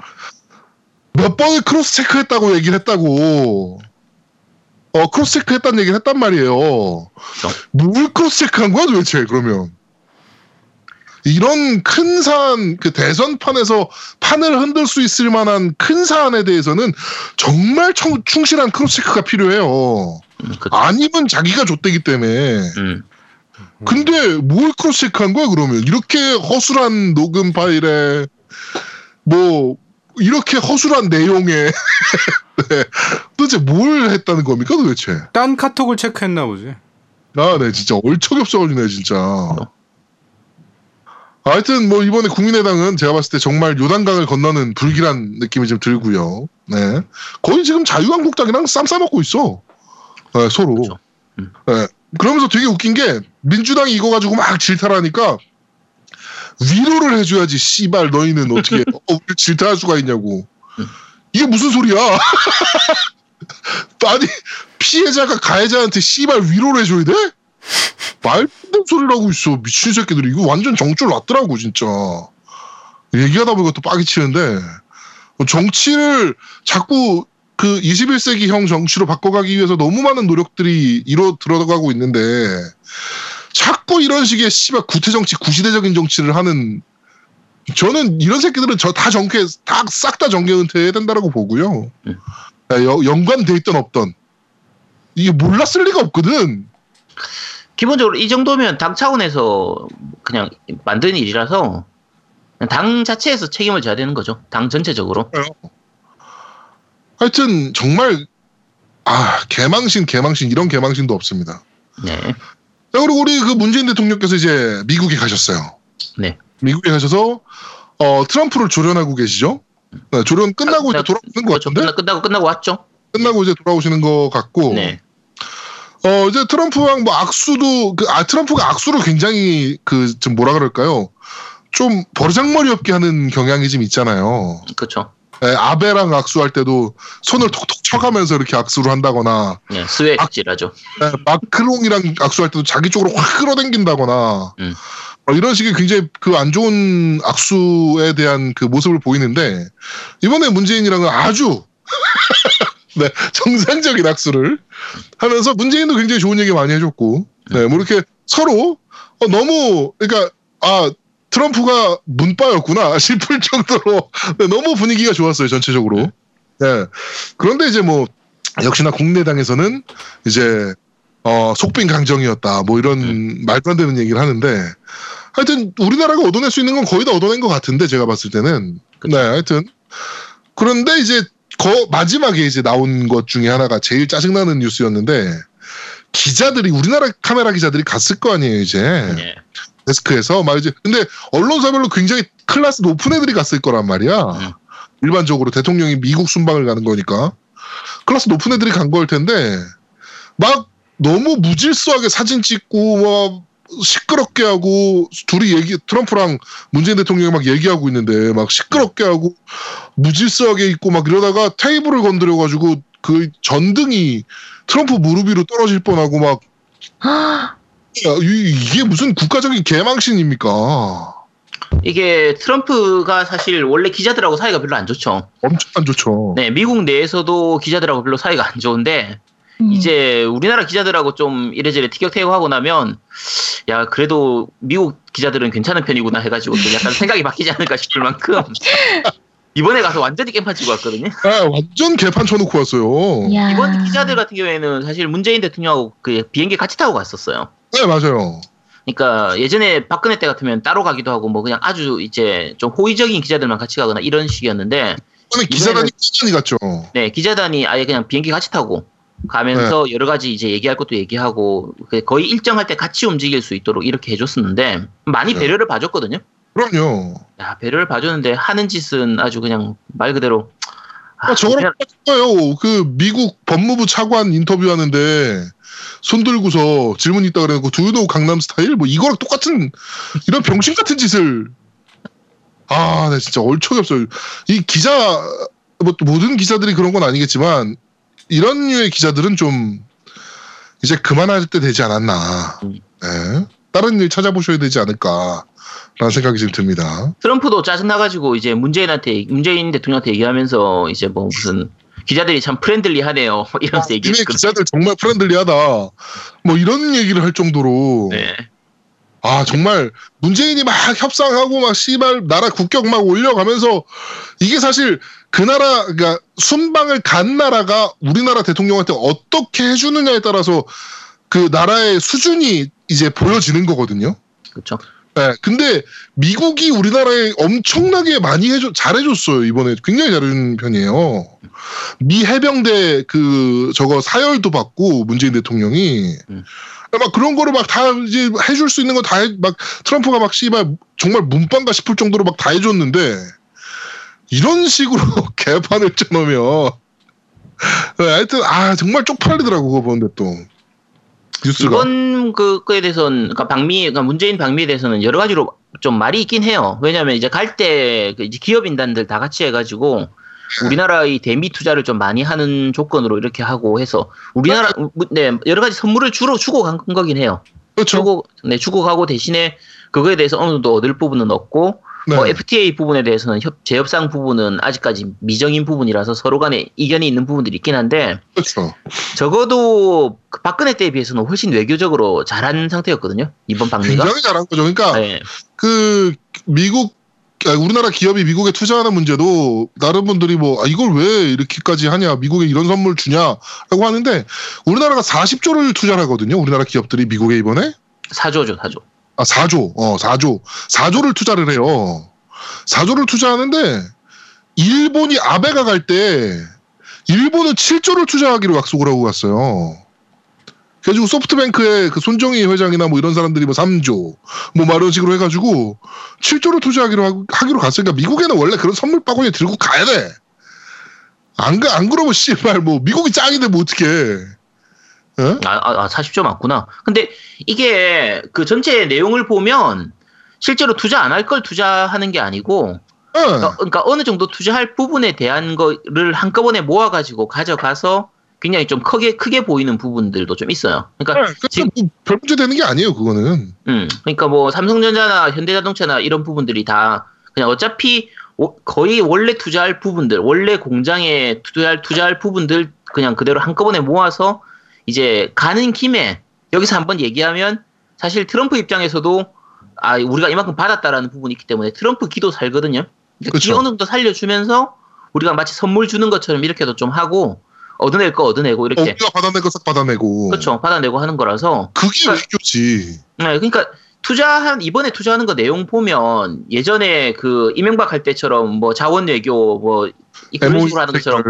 [SPEAKER 1] 몇 번을 cross check했다고 얘기를 했다고. 어, cross check 했다는 얘기를 했단 말이에요. 뭘 cross check한 거야 도대체, 그러면? 이런 큰 사안, 그 대선판에서 판을 흔들 수 있을 만한 큰 사안에 대해서는 정말 청- 충실한 cross check가 필요해요.
[SPEAKER 3] 음.
[SPEAKER 1] 아니면 자기가 줬대기 때문에.
[SPEAKER 3] 음.
[SPEAKER 1] 근데 뭘 cross check한 거야 그러면 이렇게 허술한 녹음 파일에 뭐 이렇게 허술한 내용에 네. 도대체 뭘 했다는 겁니까 도대체
[SPEAKER 4] 딴 카톡을 체크했나 보지.
[SPEAKER 1] 아 네 진짜 얼척이 없어가지고 진짜 하여튼 뭐 이번에 국민의당은 제가 봤을 때 정말 요단강을 건너는 불길한 느낌이 좀 들고요 네 거의 지금 자유한국당이랑 쌈 싸먹고 있어 네, 서로
[SPEAKER 3] 그렇죠. 음.
[SPEAKER 1] 네. 그러면서 되게 웃긴 게 민주당이 이거 가지고 막 질타하니까 위로를 해줘야지 씨발 너희는 어떻게 어, 질타할 수가 있냐고
[SPEAKER 3] 음.
[SPEAKER 1] 이게 무슨 소리야 아니 피해자가 가해자한테 씨발 위로를 해줘야 돼? 말도 안 소리를 하고 있어 미친 새끼들이 이거 완전 정줄 났더라고 진짜 얘기하다 보니까 또 빡이 치는데 뭐 정치를 자꾸 그 21세기 형 정치로 바꿔가기 위해서 너무 많은 노력들이 이뤄 들어가고 있는데 자꾸 이런 식의 씨발 구태 정치, 구시대적인 정치를 하는 저는 이런 새끼들은 저 다 정계 다싹 다 정계 은퇴해야 된다라고 보고요.
[SPEAKER 3] 음.
[SPEAKER 1] 네, 여- 연관돼 있던 없던 이게 몰랐을 리가 없거든.
[SPEAKER 3] 기본적으로 이 정도면 당 차원에서 그냥 만든 일이라서 당 자체에서 책임을 져야 되는 거죠. 당 전체적으로.
[SPEAKER 1] 하여튼 정말 아 개망신 개망신 이런 개망신도 없습니다.
[SPEAKER 3] 네.
[SPEAKER 1] 자 그리고 우리 그 문재인 대통령께서 이제 미국에 가셨어요.
[SPEAKER 3] 네.
[SPEAKER 1] 미국에 가셔서 어 트럼프를 조련하고 계시죠. 네, 조련 끝나고
[SPEAKER 3] 아,
[SPEAKER 1] 이제 돌아오는 것
[SPEAKER 3] 그렇죠.
[SPEAKER 1] 같은데
[SPEAKER 3] 끝나, 끝나고 끝나고 왔죠.
[SPEAKER 1] 끝나고 이제 돌아오시는 것 같고
[SPEAKER 3] 네.
[SPEAKER 1] 어 이제 트럼프랑 뭐 악수도 그 아 트럼프가 악수를 굉장히 그 좀 뭐라 그럴까요? 좀 버르장머리 없게 하는 경향이 좀 있잖아요.
[SPEAKER 3] 그렇죠.
[SPEAKER 1] 예, 아베랑 악수할 때도 손을 톡톡 쳐가면서 이렇게 악수를 한다거나
[SPEAKER 3] 네. 스웨질하죠.
[SPEAKER 1] 예, 마크롱이랑 악수할 때도 자기 쪽으로 확 끌어당긴다거나
[SPEAKER 3] 음.
[SPEAKER 1] 어, 이런 식의 굉장히 그 안 좋은 악수에 대한 그 모습을 보이는데 이번에 문재인이랑은 아주 네, 정상적인 악수를 하면서 문재인도 굉장히 좋은 얘기 많이 해줬고 네, 뭐 이렇게 서로 어, 너무 그러니까 아 트럼프가 문바였구나 싶을 정도로 네, 너무 분위기가 좋았어요 전체적으로. 네. 그런데 이제 뭐 역시나 국내당에서는 이제 어 속빈 강정이었다 뭐 이런 말도 안 되는 얘기를 하는데 하여튼 우리나라가 얻어낼 수 있는 건 거의 다 얻어낸 것 같은데 제가 봤을 때는 네 하여튼 그런데 이제 거 마지막에 이제 나온 것 중에 하나가 제일 짜증나는 뉴스였는데 기자들이 우리나라 카메라 기자들이 갔을 거 아니에요 이제
[SPEAKER 3] 네.
[SPEAKER 1] 데스크에서 막 이제 근데 언론사별로 굉장히 클래스 높은 애들이 갔을 거란 말이야.
[SPEAKER 3] 음.
[SPEAKER 1] 일반적으로 대통령이 미국 순방을 가는 거니까 클래스 높은 애들이 간걸 텐데 막 너무 무질서하게 사진 찍고 막 시끄럽게 하고 둘이 얘기 트럼프랑 문재인 대통령이 막 얘기하고 있는데 막 시끄럽게 하고 무질서하게 있고 막 이러다가 테이블을 건드려 가지고 그 전등이 트럼프 무릎 위로 떨어질 뻔하고 막 야, 이- 이게 무슨 국가적인 개망신입니까?
[SPEAKER 3] 이게 트럼프가 사실 원래 기자들하고 사이가 별로 안 좋죠.
[SPEAKER 1] 엄청 안 좋죠.
[SPEAKER 3] 네, 미국 내에서도 기자들하고 별로 사이가 안 좋은데
[SPEAKER 2] 음.
[SPEAKER 3] 이제 우리나라 기자들하고 좀 이래저래 티격태격하고 나면 야 그래도 미국 기자들은 괜찮은 편이구나 해가지고 좀 약간 생각이 바뀌지 않을까 싶을 만큼 이번에 가서 완전히 깽판 치고 왔거든요.
[SPEAKER 1] 아, 완전 개판 쳐놓고 왔어요.
[SPEAKER 2] 야.
[SPEAKER 3] 이번 기자들 같은 경우에는 사실 문재인 대통령하고 그 비행기 같이 타고 갔었어요.
[SPEAKER 1] 네, 맞아요.
[SPEAKER 3] 그러니까 예전에 박근혜 때 같으면 따로 가기도 하고 뭐 그냥 아주 이제 좀 호의적인 기자들만 같이 가거나 이런 식이었는데
[SPEAKER 1] 이번에 기사단이 기자단이 갔죠.
[SPEAKER 3] 네 기자단이 아예 그냥 비행기 같이 타고 가면서 여러 가지 이제 얘기할 것도 얘기하고 그 거의 일정할 때 같이 움직일 수 있도록 이렇게 해줬었는데 많이
[SPEAKER 1] 네.
[SPEAKER 3] 배려를 봐줬거든요.
[SPEAKER 1] 그럼요.
[SPEAKER 3] 야 배려를 봐줬는데 하는 짓은 아주 그냥 말 그대로 아,
[SPEAKER 1] 아, 저거랑 똑같아요. 그 미국 법무부 차관 인터뷰하는데 손 들고서 질문 있다 그래놓고 두유노 강남 스타일 뭐 이거랑 똑같은 이런 병신 같은 짓을 아, 나 진짜 얼척이 없어요. 이 기자 뭐또 모든 기자들이 그런 건 아니겠지만 이런 류의 기자들은 좀 이제 그만할 때 되지 않았나.
[SPEAKER 3] 음.
[SPEAKER 1] 네. 다른 일 찾아보셔야 되지 않을까 라는 생각이 좀 듭니다.
[SPEAKER 3] 트럼프도 짜증나가지고 이제 문재인한테 문재인 대통령한테 얘기하면서 이제 뭐 무슨 기자들이 참 friendly하네요 이러면서
[SPEAKER 1] 니네
[SPEAKER 3] 얘기했거든요.
[SPEAKER 1] 기자들 정말 friendly하다. 뭐 이런 얘기를 할 정도로
[SPEAKER 3] 네.
[SPEAKER 1] 아 정말 문재인이 막 협상하고 막 씨발 나라 국격 막 올려가면서 이게 사실 그 나라 그러니까 순방을 간 나라가 우리나라 대통령한테 어떻게 해주느냐에 따라서 그 나라의 수준이 이제 보여지는 거거든요.
[SPEAKER 3] 그렇죠.
[SPEAKER 1] 네, 근데 미국이 우리나라에 엄청나게 많이 해줘 잘해줬어요 이번에 굉장히 잘해준 편이에요. 미 해병대 그 저거 사열도 받고 문재인 대통령이
[SPEAKER 3] 음.
[SPEAKER 1] 막 그런 거를 막 다 이제 해줄 수 있는 거 다 막 트럼프가 막 씨발 정말 문방가 싶을 정도로 막 다 해줬는데 이런 식으로 개판을 쳐놓으면 네, 하여튼 아 정말 쪽팔리더라고 그거 보는데 또 뉴스가
[SPEAKER 3] 이번 그거에 대해서는 그러니까 방미 그러니까 문재인 방미에 대해서는 여러 가지로 좀 말이 있긴 해요. 왜냐하면 이제 갈때그 기업 인단들 다 같이 해가지고 우리나라의 대미 투자를 좀 많이 하는 조건으로 이렇게 하고 해서 우리나라 네 여러 가지 선물을 주로 주고 간 거긴 해요.
[SPEAKER 1] 그렇죠.
[SPEAKER 3] 주고 네 주고 가고 대신에 그거에 대해서 어느 정도 얻을 부분은 얻고
[SPEAKER 1] 네.
[SPEAKER 3] 뭐 FTA 부분에 대해서는 협, 재협상 부분은 아직까지 미정인 부분이라서 서로 간에 이견이 있는 부분들이 있긴 한데
[SPEAKER 1] 그렇죠.
[SPEAKER 3] 적어도 그 박근혜 때에 비해서는 훨씬 외교적으로 잘한 상태였거든요. 이번 방미가.
[SPEAKER 1] 굉장히 잘한 거죠. 그러니까
[SPEAKER 3] 네.
[SPEAKER 1] 그 미국 아, 우리나라 기업이 미국에 투자하는 문제도 다른 분들이 뭐 아, 이걸 왜 이렇게까지 하냐 미국에 이런 선물 주냐라고 하는데 우리나라가 40조를 투자를 하거든요. 우리나라 기업들이 미국에 이번에
[SPEAKER 3] 사조죠, 사조.
[SPEAKER 1] 아 4조 어 4조 4조를 투자를 해요. 4조를 투자하는데 일본이 아베가 갈 때 일본은 7조를 투자하기로 약속을 하고 갔어요. 그래가지고 소프트뱅크의 그 손정희 회장이나 뭐 이런 사람들이 뭐 3조 뭐 이런 식으로 해가지고 7조를 투자하기로 하고, 하기로 갔으니까 미국에는 원래 그런 선물 바구니 들고 가야 돼. 안, 가- 안 그러면 씨발 뭐 미국이 짱인데 뭐 어떡해. 예?
[SPEAKER 3] 아, 아, 아 40조 맞구나. 근데 이게 그 전체 내용을 보면 실제로 투자 안 할 걸 투자하는 게 아니고
[SPEAKER 1] 예.
[SPEAKER 3] 그러니까, 그러니까 어느 정도 투자할 부분에 대한 거를 한꺼번에 모아가지고 가져가서 굉장히 좀 크게 크게 보이는 부분들도 좀 있어요. 그러니까
[SPEAKER 1] 예, 그러니까 뭐별 문제 되는 게 아니에요 그거는.
[SPEAKER 3] 음, 그러니까 뭐 삼성전자나 현대자동차나 이런 부분들이 다 그냥 어차피 오- 거의 원래 투자할 부분들, 원래 공장에 투자할 투자할 부분들 그냥 그대로 한꺼번에 모아서 이제 가는 김에 여기서 한번 얘기하면 사실 트럼프 입장에서도 아 우리가 이만큼 받았다라는 부분이 있기 때문에 트럼프 기도 살거든요. 그러니까 기. 어느 정도 살려주면서 우리가 마치 선물 주는 것처럼 이렇게도 좀 하고 얻어낼 거 얻어내고
[SPEAKER 1] 어,
[SPEAKER 3] 이렇게
[SPEAKER 1] 우리가 받아낼 거싹 받아내고.
[SPEAKER 3] 그렇죠 받아내고 하는 거라서
[SPEAKER 1] 그게
[SPEAKER 3] 그러니까-
[SPEAKER 1] 외교지.
[SPEAKER 3] 네, 그러니까 투자한 이번에 투자하는 거 내용 보면 예전에 그 이명박 할 때처럼 뭐 자원 외교 뭐 이런 식으로 하는 것처럼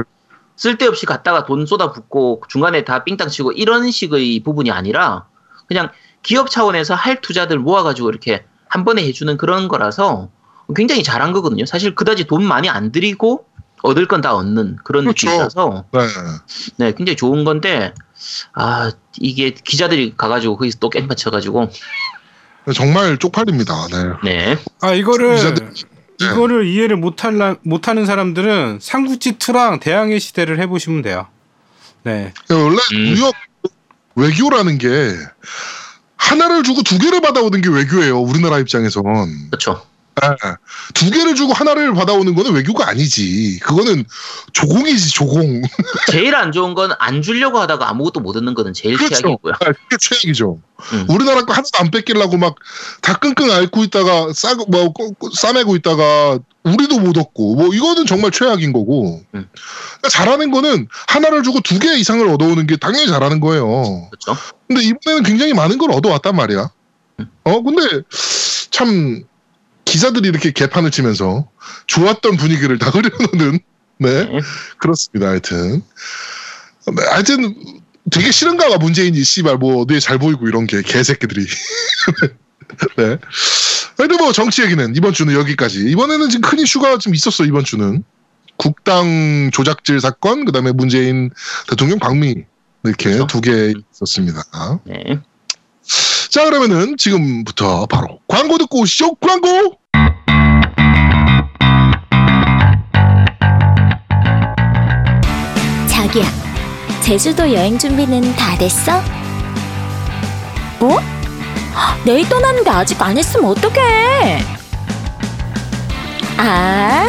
[SPEAKER 3] 쓸데없이 갔다가 돈 쏟아붓고 중간에 다 삥땅 치고 이런 식의 부분이 아니라 그냥 기업 차원에서 할 투자들 모아가지고 이렇게 한 번에 해주는 그런 거라서 굉장히 잘한 거거든요. 사실 그다지 돈 많이 안 들이고 얻을 건 다 얻는 그런
[SPEAKER 1] 그렇죠.
[SPEAKER 3] 느낌이라서
[SPEAKER 1] 네.
[SPEAKER 3] 네, 굉장히 좋은 건데 아 이게 기자들이 가가지고 거기서 또 깽판 쳐가지고
[SPEAKER 1] 정말 쪽팔립니다. 네.
[SPEAKER 3] 네.
[SPEAKER 4] 아 이거를
[SPEAKER 1] 기자들- 네.
[SPEAKER 4] 이거를 이해를 못할 못하는 사람들은 삼국지 2랑 대항해 시대를 해보시면 돼요. 네.
[SPEAKER 1] 원래
[SPEAKER 3] 음.
[SPEAKER 1] 무역 외교라는 게 하나를 주고 두 개를 받아오는 게 외교예요. 우리나라 입장에선.
[SPEAKER 3] 그렇죠.
[SPEAKER 1] 예. 두 개를 주고 하나를 받아오는 거는 외교가 아니지. 그거는 조공이지, 조공.
[SPEAKER 3] 제일 안 좋은 건 안 주려고 하다가 아무것도 못 얻는 거는 제일
[SPEAKER 1] 그렇죠.
[SPEAKER 3] 최악이고요.
[SPEAKER 1] 아, 그게 최악이죠.
[SPEAKER 3] 음.
[SPEAKER 1] 우리나라 거 하나도 안 뺏기려고 막 다 끙끙 앓고 있다가 싸, 뭐, 싸매고 있다가 우리도 못 얻고 뭐 이거는 정말 최악인 거고.
[SPEAKER 3] 음.
[SPEAKER 1] 그러니까 잘하는 거는 하나를 주고 두 개 이상을 얻어오는 게 당연히 잘하는 거예요.
[SPEAKER 3] 그렇죠.
[SPEAKER 1] 근데 이번에는 굉장히 많은 걸 얻어왔단 말이야.
[SPEAKER 3] 음.
[SPEAKER 1] 어, 근데 참 기자들이 이렇게 개판을 치면서 좋았던 분위기를 다 흐려놓는 네
[SPEAKER 3] 네.
[SPEAKER 1] 그렇습니다. 하여튼 네, 하여튼 되게 싫은가 봐 문재인이 씨발 뭐 어디에 잘 보이고 이런 게 개새끼들이 네 하여튼 뭐 정치 얘기는 이번 주는 여기까지 이번에는 지금 큰 이슈가 좀 있었어 이번 주는 국당 조작질 사건 그다음에 문재인 대통령 방미 이렇게
[SPEAKER 3] 그렇죠.
[SPEAKER 1] 두개 있었습니다.
[SPEAKER 3] 네.
[SPEAKER 1] 자 그러면은 지금부터 바로 광고 듣고 오시죠 광고
[SPEAKER 5] 자기야, 제주도 여행 준비는 다 됐어? 뭐? 내일 떠나는데 아직 안 했으면 어떡해? 아,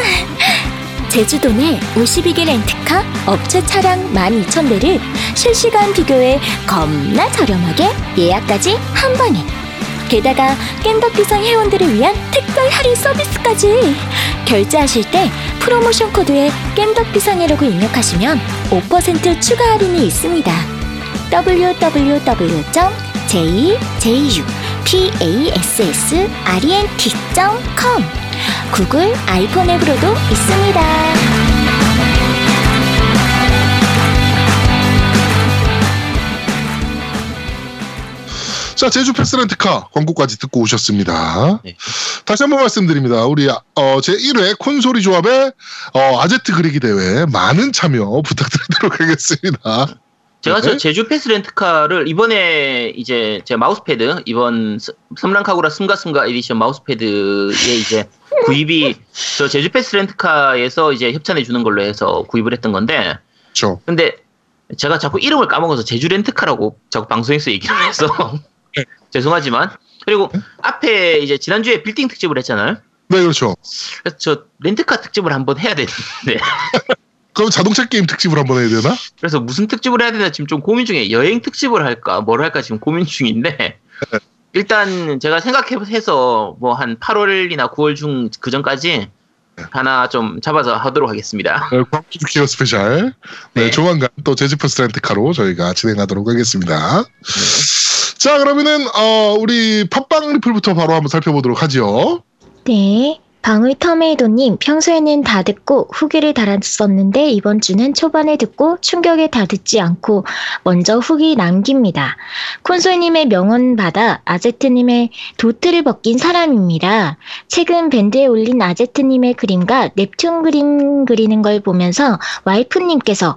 [SPEAKER 5] 제주도 내 52개 렌트카 업체 차량 12,000대를 실시간 비교해 겁나 저렴하게 예약까지 한 번에. 게다가 깸덕비상 회원들을 위한 특별 할인 서비스까지. 결제하실 때 프로모션 코드에 깸덕비상이라고 입력하시면 5% 추가 할인이 있습니다. www.jjupassrent.com 구글 아이폰 앱으로도 있습니다.
[SPEAKER 1] 자 제주 패스렌트카 광고까지 듣고 오셨습니다.
[SPEAKER 3] 네.
[SPEAKER 1] 다시 한번 말씀드립니다. 우리 어, 제 1회 콘솔이 조합의 어, 아제트 그리기 대회 많은 참여 부탁드리도록 하겠습니다.
[SPEAKER 3] 제가
[SPEAKER 1] 네.
[SPEAKER 3] 저 제주 패스 렌트카를 이번에 이제 제 마우스패드 이번 스- 섬랑카구라 숨가숨가 에디션 마우스패드에 이제 구입이 저 제주 패스 렌트카에서 이제 협찬해 주는 걸로 해서 구입을 했던 건데
[SPEAKER 1] 그렇죠.
[SPEAKER 3] 근데 제가 자꾸 이름을 까먹어서 제주 렌트카라고 자꾸 방송에서 얘기를 해서
[SPEAKER 1] 네.
[SPEAKER 3] 죄송하지만 그리고 앞에 이제 지난주에 빌딩 특집을 했잖아요.
[SPEAKER 1] 네 그렇죠.
[SPEAKER 3] 저 렌트카 특집을 한번 해야 되는데
[SPEAKER 1] 그럼 자동차 게임 특집을 한번 해야 되나?
[SPEAKER 3] 그래서 무슨 특집을 해야 되나 지금 좀 고민 중에 여행 특집을 할까 뭘 할까 지금 고민 중인데 일단 제가 생각해서 뭐 한 8월이나 9월 중 그 전까지 하나 좀 잡아서 하도록 하겠습니다.
[SPEAKER 1] 네, 광주 기어 special. 네,
[SPEAKER 3] 네.
[SPEAKER 1] 조만간 또 제주패스 렌트카로 저희가 진행하도록 하겠습니다. 자, 그러면은, 어, 우리 팟빵 리플부터 바로 한번 살펴보도록 하죠.
[SPEAKER 2] 네. 방울터메이도님, 평소에는 다 듣고 후기를 달았었는데 이번 주는 초반에 듣고 충격에 다 듣지 않고 먼저 후기 남깁니다. 콘솔님의 명언 받아 아제트님의 도트를 벗긴 사람입니다. 최근 밴드에 올린 아제트님의 그림과 넵튠 그림 그리는 걸 보면서 와이프님께서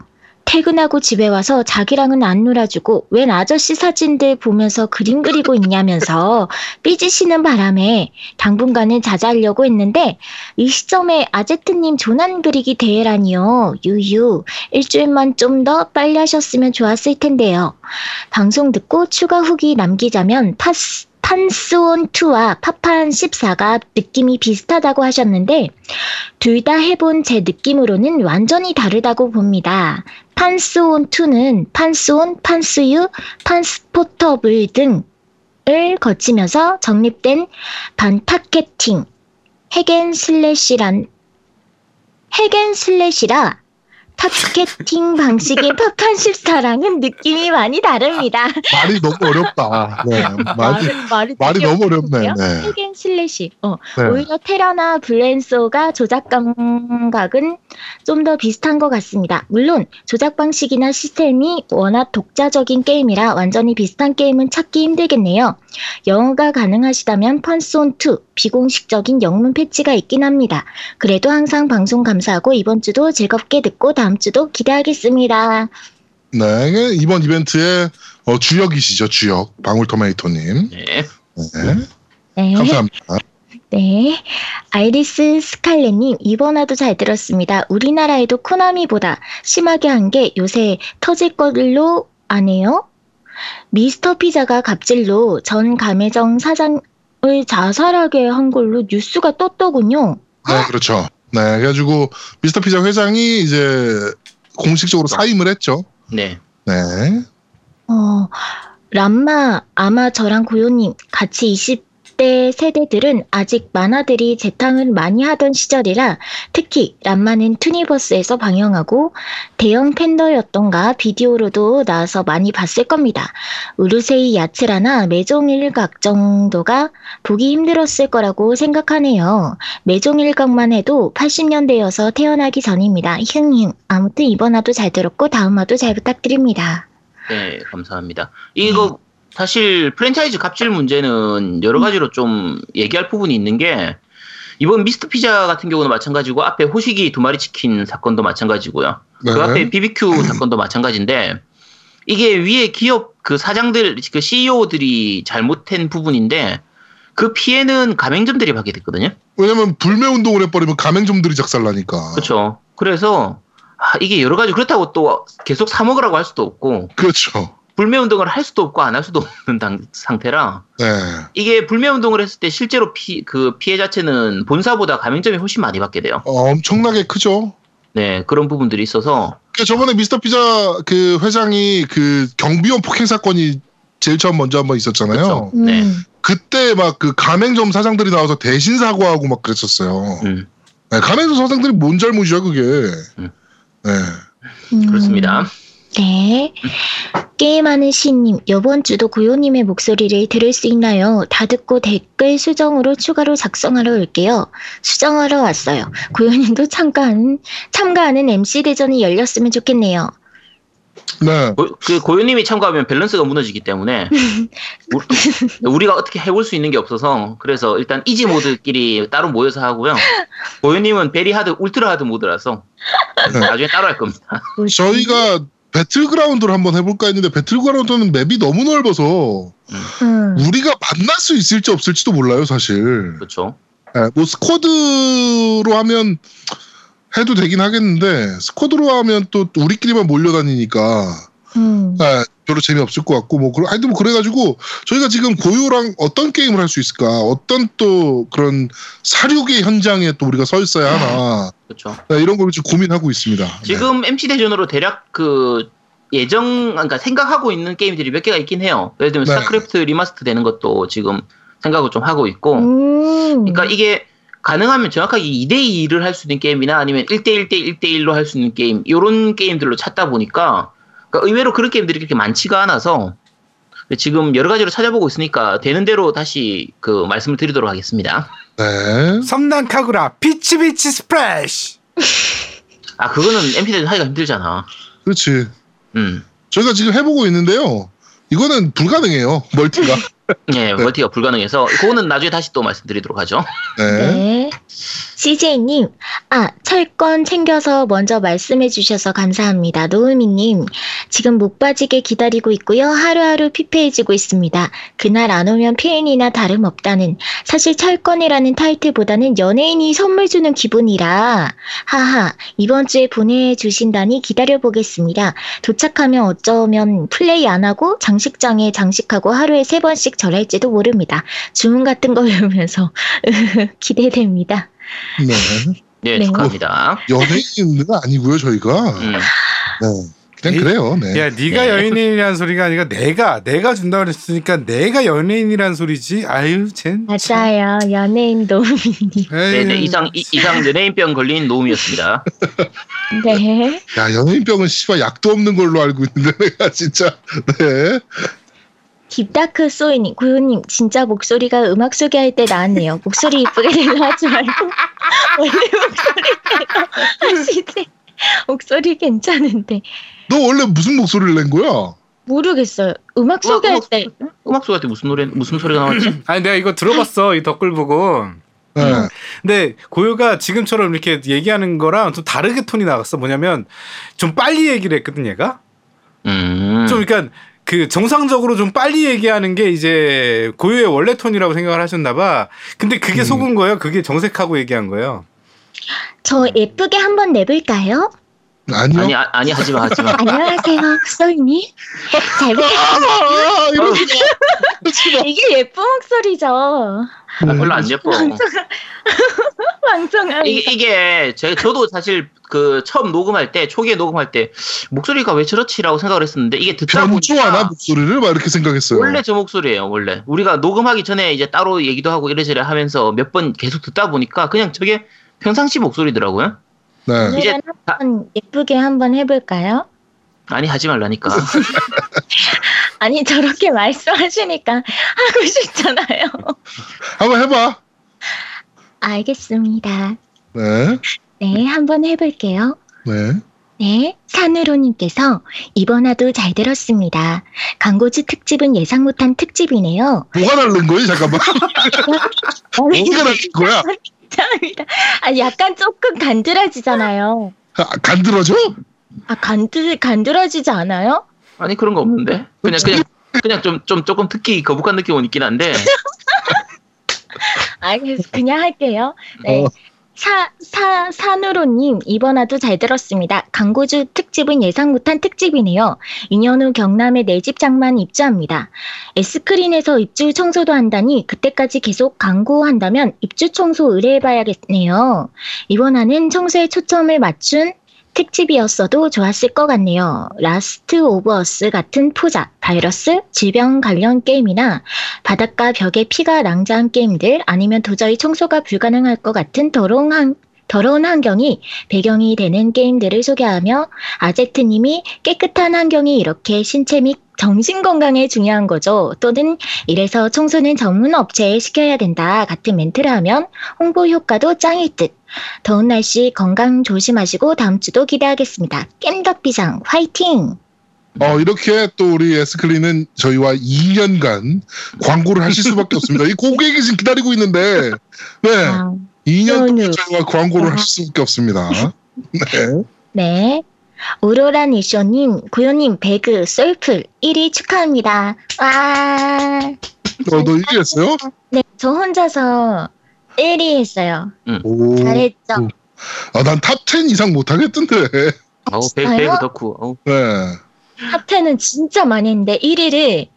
[SPEAKER 2] 퇴근하고 집에 와서 자기랑은 안 놀아주고 웬 아저씨 사진들 보면서 그림 그리고 있냐면서 삐지시는 바람에 당분간은 자제하려고 했는데 이 시점에 아제트님 조난 그리기 대회라니요. 유유. 일주일만 좀 더 빨리 하셨으면 좋았을 텐데요. 방송 듣고 추가 후기 남기자면 파스 판스온2와 파판 14가 느낌이 비슷하다고 하셨는데 둘 다 해본 제 느낌으로는 완전히 다르다고 봅니다. 판스온2는 판스온, 판스유, 판스포터블 등을 거치면서 정립된 반타켓팅, 핵앤슬래시란 핵앤슬래시라 타겟팅 방식의 파판 14랑은 느낌이 많이 다릅니다.
[SPEAKER 1] 말이 너무 어렵다. 네, 말이,
[SPEAKER 2] 말이,
[SPEAKER 1] 말이 너무 어렵네. 네.
[SPEAKER 2] hack and slash. 어,
[SPEAKER 1] 네.
[SPEAKER 2] 오히려 테라나 블렌소가 조작 감각은 좀 더 비슷한 것 같습니다. 물론 조작 방식이나 시스템이 워낙 독자적인 게임이라 완전히 비슷한 게임은 찾기 힘들겠네요. 영어가 가능하시다면 펀스온 2 비공식적인 영문 패치가 있긴 합니다. 그래도 항상 방송 감사하고 이번 주도 즐겁게 듣고 다음 주도 기대하겠습니다.
[SPEAKER 1] 네, 이번 이벤트의 어, 주역이시죠, 주역. 방울토마토님.
[SPEAKER 3] 네.
[SPEAKER 1] 네,
[SPEAKER 2] 네.
[SPEAKER 1] 감사합니다.
[SPEAKER 2] 네. 아이리스 스칼렛님, 이번화도 잘 들었습니다. 우리나라에도 코나미보다 심하게 한 게 요새 터질 걸로 아네요? 미스터 피자가 갑질로 전 가매정 사장 을 자살하게 한 걸로 뉴스가 떴더군요.
[SPEAKER 1] 네, 그렇죠. 네, 그래가지고 미스터 피자 회장이 이제 공식적으로 사임을 했죠.
[SPEAKER 3] 네.
[SPEAKER 1] 네.
[SPEAKER 2] 어, 람마, 아마 저랑 고요님, 같이 20 대 세대들은 아직 만화들이 재탕을 많이 하던 시절이라 특히 람마는 투니버스에서 방영하고 대형 팬더였던가 비디오로도 나와서 많이 봤을 겁니다. 우르세이 야츠라나 매종일각 정도가 보기 힘들었을 거라고 생각하네요. 매종일각만 해도 80년대여서 태어나기 전입니다. 흉흉. 아무튼 이번 화도 잘 들었고 다음 화도 잘 부탁드립니다.
[SPEAKER 3] 네, 감사합니다. 이거 사실 프랜차이즈 갑질 문제는 여러 가지로 좀 얘기할 부분이 있는 게 이번 미스터 피자 같은 경우는 마찬가지고 앞에 호식이 두 마리 치킨 사건도 마찬가지고요.
[SPEAKER 1] 네.
[SPEAKER 3] 그 앞에 BBQ 사건도 마찬가지인데 이게 위에 기업 그 사장들 그 CEO들이 잘못한 부분인데 그 피해는 가맹점들이 받게 됐거든요.
[SPEAKER 1] 왜냐면 불매 운동을 해버리면 가맹점들이 작살나니까.
[SPEAKER 3] 그렇죠. 그래서 아, 이게 여러 가지 그렇다고 또 계속 사 먹으라고 할 수도 없고
[SPEAKER 1] 그렇죠.
[SPEAKER 3] 불매 운동을 할 수도 없고 안 할 수도 없는 당- 상태라
[SPEAKER 1] 네.
[SPEAKER 3] 이게 불매 운동을 했을 때 실제로 피, 그 피해 자체는 본사보다 가맹점이 훨씬 많이 받게 돼요.
[SPEAKER 1] 어, 엄청나게 크죠.
[SPEAKER 3] 네, 그런 부분들이 있어서
[SPEAKER 1] 그 저번에 미스터 피자 그 회장이 그 경비원 폭행 사건이 제일 처음 먼저 한번 있었잖아요.
[SPEAKER 3] 그렇죠. 네.
[SPEAKER 2] 음.
[SPEAKER 1] 그때 막 그 가맹점 사장들이 나와서 대신 사과하고 막 그랬었어요.
[SPEAKER 3] 음,
[SPEAKER 1] 네, 가맹점 사장들이 뭔 잘못이야 그게.
[SPEAKER 3] 음.
[SPEAKER 1] 네.
[SPEAKER 2] 음.
[SPEAKER 3] 그렇습니다.
[SPEAKER 2] 네. 게임하는 시님, 이번 주도 고요님의 목소리를 들을 수 있나요? 다 듣고 댓글 수정으로 추가로 작성하러 올게요. 수정하러 왔어요. 고요님도 참가하는, 참가하는 MC 대전이 열렸으면 좋겠네요.
[SPEAKER 1] 네.
[SPEAKER 3] 고, 그 고유님이 참가하면 밸런스가 무너지기 때문에 우- 우리 가 어떻게 해볼 수 있는 게 없어서 그래서 일단 이지 모드끼리 따로 모여서 하고요. 고요님은 very hard, ultra hard 모드라서
[SPEAKER 1] 네.
[SPEAKER 3] 나중에 따로 할 겁니다.
[SPEAKER 1] 저희가 배틀그라운드를 한번 해볼까 했는데 배틀그라운드는 map이 너무 넓어서
[SPEAKER 2] 음.
[SPEAKER 1] 우리가 만날 수 있을지 없을지도 몰라요 사실.
[SPEAKER 3] 그렇죠.
[SPEAKER 1] 네, 뭐 squad로 하면 해도 되긴 하겠는데 squad로 하면 또 우리끼리만 몰려다니니까
[SPEAKER 2] 음.
[SPEAKER 1] 네, 별로 재미없을 것 같고 뭐 그래- 하여튼 뭐 그래가지고 저희가 지금 고요랑 어떤 게임을 할 수 있을까 어떤 또 그런 살육의 현장에 또 우리가 서 있어야 하나
[SPEAKER 3] 그렇죠.
[SPEAKER 1] 네, 이런 걸 지금 고민하고 있습니다. 네.
[SPEAKER 3] 지금 MC 대전으로 대략 그 예정, 그러니까 생각하고 있는 게임들이 몇 개가 있긴 해요. 예를 들면
[SPEAKER 1] 네.
[SPEAKER 3] 스타크래프트 remaster 되는 것도 지금 생각을 좀 하고 있고,
[SPEAKER 2] 음.
[SPEAKER 3] 그러니까 이게 가능하면 정확하게 2대 2를 할 수 있는 게임이나 아니면 1대 1 대 1대 1로 할 수 있는 게임, 요런 게임들로 찾다 보니까, 그러니까 의외로 그런 게임들이 그렇게 많지가 않아서, 지금 여러 가지로 찾아보고 있으니까 되는 대로 다시 그 말씀을 드리도록 하겠습니다.
[SPEAKER 1] 네.
[SPEAKER 4] 섬란 카구라 피치 비치 스플래시.
[SPEAKER 3] 아, 그거는 MP들 하기가 힘들잖아.
[SPEAKER 1] 그렇지.
[SPEAKER 3] 음.
[SPEAKER 1] 저희가 지금 해보고 있는데요. 이거는 불가능해요. multi가.
[SPEAKER 3] 예, multi가 불가능해서, 그거는 나중에 다시 또 말씀드리도록 하죠.
[SPEAKER 1] 네.
[SPEAKER 2] 네. CJ님, 아, 철권 챙겨서 먼저 말씀해 주셔서 감사합니다. 노우미님, 지금 목 빠지게 기다리고 있고요. 하루하루 피폐해지고 있습니다. 그날 안 오면 폐인이나 다름 없다는, 사실 철권이라는 타이틀보다는 연예인이 선물 주는 기분이라, 하하, 이번 주에 보내주신다니 기다려보겠습니다. 도착하면 어쩌면 플레이 안 하고 장식장에 장식하고 하루에 세 번씩 절할지도 모릅니다. 주문 같은 거 외우면서 기대됩니다.
[SPEAKER 1] 네.
[SPEAKER 3] 예,
[SPEAKER 2] 네.
[SPEAKER 3] 축하합니다.
[SPEAKER 1] 연예인은 아니고요, 저희가.
[SPEAKER 3] 음.
[SPEAKER 1] 네. 그냥
[SPEAKER 4] 이-
[SPEAKER 1] 그래요. 네.
[SPEAKER 4] 야, 네가
[SPEAKER 3] 네.
[SPEAKER 4] 연예인이라는 소리가 아니라 내가 내가 준다 그랬으니까 내가 연예인이라는 소리지. 아유, 쟨.
[SPEAKER 2] 맞아요. 연예인 노미님.
[SPEAKER 3] 네, 네, 이상, 이, 이상 연예인병 걸린 노움이었습니다.
[SPEAKER 2] 네.
[SPEAKER 1] 야, 연예인병은 씨발 약도 없는 걸로 알고 있는데, 내가 진짜. 네.
[SPEAKER 2] 딥다크 소이님, 고요님, 진짜 목소리가 음악 소개할 때 나왔네요. 목소리 이쁘게 내려 하지 말고, 원래 목소리대로 하시지. 목소리 괜찮은데.
[SPEAKER 1] 너 원래 무슨 목소리를 낸 거야?
[SPEAKER 2] 모르겠어요. 음악 소개할
[SPEAKER 3] 음악,
[SPEAKER 2] 때.
[SPEAKER 3] 음악 소리할 때 무슨 노래, 무슨 소리가 나왔지?
[SPEAKER 4] 아니 내가 이거 들어봤어 이 덧글 보고.
[SPEAKER 1] 네.
[SPEAKER 4] 근데 고요가 지금처럼 이렇게 얘기하는 거랑 좀 다르게 톤이 나갔어. 뭐냐면 좀 빨리 얘기를 했거든 얘가.
[SPEAKER 3] 음.
[SPEAKER 4] 좀 그러니까 그 정상적으로 좀 빨리 얘기하는 게 이제 고요의 원래 톤이라고 생각을 하셨나 봐. 근데 그게
[SPEAKER 1] 음.
[SPEAKER 4] 속은 거예요. 그게 정색하고 얘기한 거예요.
[SPEAKER 2] 저 예쁘게 한번 내볼까요?
[SPEAKER 1] 아니요.
[SPEAKER 3] 아니, 아, 아니, 하지 마, 하지 마.
[SPEAKER 2] 안녕하세요, 소이님. 잘.
[SPEAKER 1] 아, 마.
[SPEAKER 2] 이게 예쁜 목소리죠.
[SPEAKER 3] 아, 별로 안 예뻐.
[SPEAKER 2] 방송하면서.
[SPEAKER 3] 이게, 이게, 제, 저도 사실 그 처음 녹음할 때, 초기에 녹음할 때, 목소리가 왜 저렇지라고 생각을 했었는데, 이게 듣다 보니까.
[SPEAKER 1] 목소리를 막 이렇게 생각했어요.
[SPEAKER 3] 원래 저 목소리예요, 원래. 우리가 녹음하기 전에 이제 따로 얘기도 하고 이래저래 하면서 몇 번 계속 듣다 보니까 그냥 저게 평상시 목소리더라고요.
[SPEAKER 1] 네.
[SPEAKER 3] 이제
[SPEAKER 2] 한번 예쁘게 한번 해볼까요?
[SPEAKER 3] 아니, 하지 말라니까.
[SPEAKER 2] 아니 저렇게 말씀하시니까 하고 싶잖아요.
[SPEAKER 1] 한번 해봐.
[SPEAKER 2] 알겠습니다.
[SPEAKER 1] 네.
[SPEAKER 2] 네, 한번 해볼게요.
[SPEAKER 1] 네.
[SPEAKER 2] 네, 산으로님께서 이번 화도 잘 들었습니다. 광고주 특집은 예상 못한 특집이네요.
[SPEAKER 1] 뭐가 다른 거지? 잠깐만. 뭐가 다른 거야?
[SPEAKER 2] 감사합니다. 아, 약간 조금 간드러지잖아요.
[SPEAKER 1] 아, 간들어져?
[SPEAKER 2] 아, 간드, 간드러지지 않아요?
[SPEAKER 3] 아니, 그런 거 없는데. 그냥, 그냥, 그냥 좀, 좀, 조금 듣기 거북한 느낌은 있긴 한데.
[SPEAKER 2] 알겠어. 그냥 할게요. 네.
[SPEAKER 1] 어.
[SPEAKER 2] 사, 사, 산으로님, 이번 화도 잘 들었습니다. 광고주 특집은 예상 못한 특집이네요. 2년 후 경남에 내 집 장만 입주합니다. S크린에서 입주 청소도 한다니 그때까지 계속 광고한다면 입주 청소 의뢰해봐야겠네요. 이번 화는 청소에 초점을 맞춘 특집이었어도 좋았을 것 같네요. 라스트 오브 어스 같은 포자, 바이러스, 질병 관련 게임이나 바닷가 벽에 피가 낭자한 게임들 아니면 도저히 청소가 불가능할 것 같은 더러운, 환, 더러운 환경이 배경이 되는 게임들을 소개하며 아제트님이 깨끗한 환경이 이렇게 신체 및 정신 건강에 중요한 거죠. 또는 이래서 청소는 전문 업체에 시켜야 된다 같은 멘트를 하면 홍보 효과도 짱일 듯. 더운 날씨 건강 조심하시고 다음 주도 기대하겠습니다. 깸덕비상 화이팅!
[SPEAKER 1] 어, 이렇게 또 우리 에스클리는 저희와 2년간 광고를 하실 수밖에 없습니다. 이 고객이 지금 기다리고 있는데, 네.
[SPEAKER 2] 아,
[SPEAKER 1] 2년 동안. 저희와 광고를 하실 수밖에 없습니다. 네.
[SPEAKER 2] 네. 오로라 니쇼님, 구요님, 배그, 썰풀 1위 축하합니다. 와.
[SPEAKER 1] 어, 너 얘기했어요?
[SPEAKER 2] 네, 저 혼자서 1위 했어요.
[SPEAKER 1] 오.
[SPEAKER 2] 잘했죠?
[SPEAKER 1] 아, 난 top 10 이상 못하겠던데.
[SPEAKER 3] 어우, 배,
[SPEAKER 2] 진짜요?
[SPEAKER 3] 배그 덕후. 어우.
[SPEAKER 1] 네.
[SPEAKER 2] top 10은 진짜 많이 했는데 1위를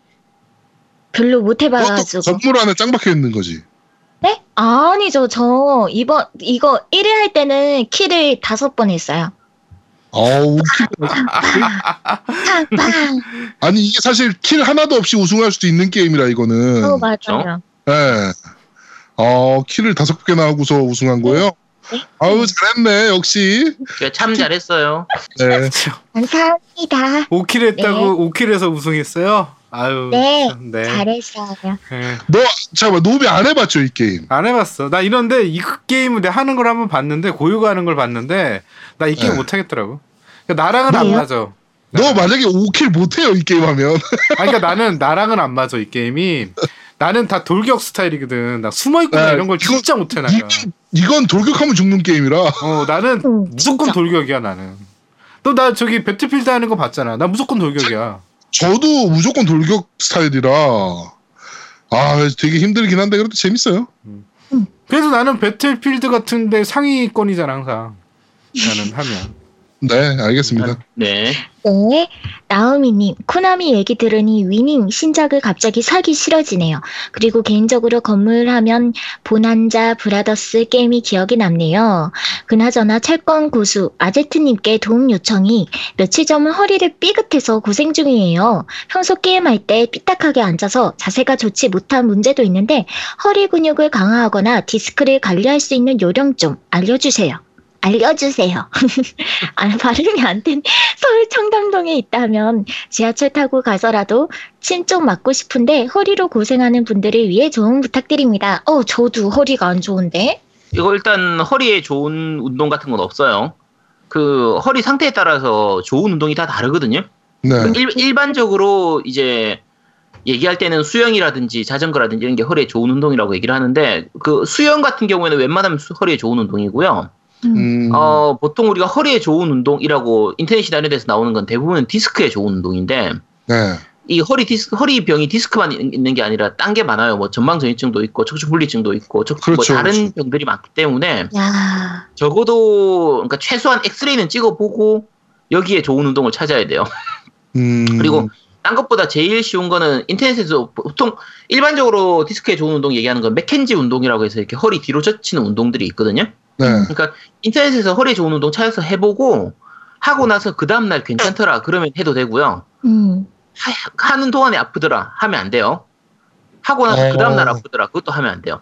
[SPEAKER 2] 별로 못
[SPEAKER 1] 그것도
[SPEAKER 2] 해봐가지고.
[SPEAKER 1] 건물 안에 짱 박혀 있는 거지.
[SPEAKER 2] 네? 아니죠. 저 이번, 이거 1위 할 때는 kill을 다섯 번 했어요.
[SPEAKER 1] 어우,
[SPEAKER 2] 팡팡.
[SPEAKER 1] 아니 이게 사실 kill 하나도 없이 우승할 수도 있는 게임이라 이거는.
[SPEAKER 2] 어, 맞아요.
[SPEAKER 1] 예. 어, kill을 다섯 개나 하고서 우승한 거예요.
[SPEAKER 2] 네.
[SPEAKER 1] 아우 잘했네 역시.
[SPEAKER 3] 참 잘했어요.
[SPEAKER 1] 네.
[SPEAKER 2] 감사합니다.
[SPEAKER 4] 5kill 했다고 5kill에서 우승했어요. 아유.
[SPEAKER 2] 네,
[SPEAKER 4] 참, 네.
[SPEAKER 2] 잘했어요.
[SPEAKER 4] 예.
[SPEAKER 1] 너 잠깐만 노비 안 해봤죠 이 게임?
[SPEAKER 4] 안 해봤어. 나 이런데 이 게임을 내가 하는 걸 한번 봤는데 고요가 하는 걸 봤는데 나 이 게임
[SPEAKER 1] 네.
[SPEAKER 4] 못 하겠더라고. 그러니까 나랑은 안? 맞아.
[SPEAKER 1] 너 만약에 5kill 못해요 이 게임 하면.
[SPEAKER 4] 아니, 그러니까 나는 나랑은 안 맞아 이 게임이. 나는 다 돌격 스타일이거든. 나 숨어 있거나
[SPEAKER 1] 네,
[SPEAKER 4] 이런 걸
[SPEAKER 1] 이거-
[SPEAKER 4] 진짜 못해 나가.
[SPEAKER 1] 이건, 이건 돌격하면 죽는 게임이라.
[SPEAKER 4] 어 나는
[SPEAKER 2] 음,
[SPEAKER 4] 무조건. 돌격이야 나는. 너 나 저기 배틀필드 하는 거 봤잖아. 나 무조건 돌격이야.
[SPEAKER 1] 저도 무조건 돌격 스타일이라. 아 되게 힘들긴 한데 그래도 재밌어요.
[SPEAKER 4] 그래서 나는 배틀필드 같은데 상위권이잖아 항상. 나는 하면.
[SPEAKER 1] 네 알겠습니다.
[SPEAKER 3] 네.
[SPEAKER 2] 네, 나우미님, 코나미 얘기 들으니 위닝 신작을 갑자기 사기 싫어지네요. 그리고 개인적으로 건물 하면 보난자 브라더스 게임이 기억에 남네요. 그나저나 철권 고수 아제트님께 도움 요청이 며칠 전은 허리를 삐끗해서 고생 중이에요. 평소 게임할 때 삐딱하게 앉아서 자세가 좋지 못한 문제도 있는데 허리 근육을 강화하거나 디스크를 관리할 수 있는 요령 좀 알려주세요. 알려주세요. 아, 발음이 안 된, 서울 청담동에 있다면 지하철 타고 가서라도 침좀 맞고 싶은데 허리로 고생하는 분들을 위해 조언 부탁드립니다. 어, 저도 허리가 안 좋은데.
[SPEAKER 3] 이거 일단 허리에 좋은 운동 같은 건 없어요. 그 허리 상태에 따라서 좋은 운동이 다 다르거든요.
[SPEAKER 1] 네.
[SPEAKER 3] 일, 일반적으로 이제 얘기할 때는 수영이라든지 자전거라든지 이런 게 허리에 좋은 운동이라고 얘기를 하는데 그 수영 같은 경우에는 웬만하면 수- 허리에 좋은 운동이고요.
[SPEAKER 1] 음,
[SPEAKER 3] 어, 보통 우리가 허리에 좋은 운동이라고 인터넷이나 이런 데서 나오는 건 대부분 디스크에 좋은 운동인데
[SPEAKER 1] 네.
[SPEAKER 3] 이 허리 디스크 허리 병이 디스크만 있- 있는 게 아니라 딴 게 많아요. 뭐 전방전이증도 있고 척추분리증도 있고 척, 뭐
[SPEAKER 1] 그렇죠,
[SPEAKER 3] 다른
[SPEAKER 1] 그렇죠.
[SPEAKER 3] 병들이 많기 때문에
[SPEAKER 2] 야,
[SPEAKER 3] 적어도 그러니까 최소한 엑스레이는 찍어보고 여기에 좋은 운동을 찾아야 돼요.
[SPEAKER 1] 음,
[SPEAKER 3] 그리고 딴 것보다 제일 쉬운 거는 인터넷에서 보통 일반적으로 디스크에 좋은 운동 얘기하는 건 맥켄지 운동이라고 해서 이렇게 허리 뒤로 젖히는 운동들이 있거든요.
[SPEAKER 1] 네.
[SPEAKER 3] 그러니까 인터넷에서 허리에 좋은 운동 찾아서 해보고 하고 나서 그 다음날 괜찮더라 그러면 해도 되고요.
[SPEAKER 2] 음,
[SPEAKER 3] 하, 는 동안에 아프더라 하면 안 돼요. 하고 나서
[SPEAKER 1] 어.
[SPEAKER 3] 그 다음날 아프더라 그것도 하면 안 돼요.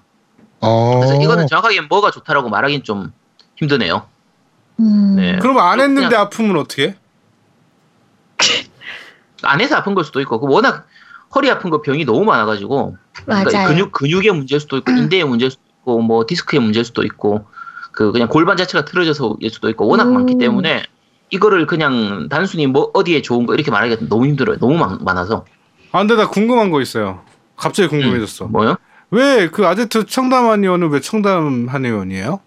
[SPEAKER 1] 어.
[SPEAKER 3] 그래서 이거는 정확하게 뭐가 좋다라고 말하기는 좀 힘드네요.
[SPEAKER 2] 음.
[SPEAKER 3] 네.
[SPEAKER 4] 그럼 안 했는데 아프면 어떻게? 해?
[SPEAKER 3] 안에서 아픈 걸 수도 있고 그 워낙 허리 아픈 거 병이 너무 많아가지고 그러니까
[SPEAKER 2] 맞아요.
[SPEAKER 3] 근육 근육의 문제일 수도 있고 인대의 문제일 수도 있고 뭐 디스크의 문제일 수도 있고 그 그냥 골반 자체가 틀어져서일 수도 있고 워낙
[SPEAKER 2] 음.
[SPEAKER 3] 많기 때문에 이거를 그냥 단순히 뭐 어디에 좋은 거 이렇게 말하기가 너무 힘들어요. 너무 많, 많아서
[SPEAKER 4] 아 근데 나 궁금한 거 있어요. 갑자기 궁금해졌어.
[SPEAKER 3] 뭐요?
[SPEAKER 4] 왜 그 아제트 청담 한 의원은 왜 청담 한 의원이에요?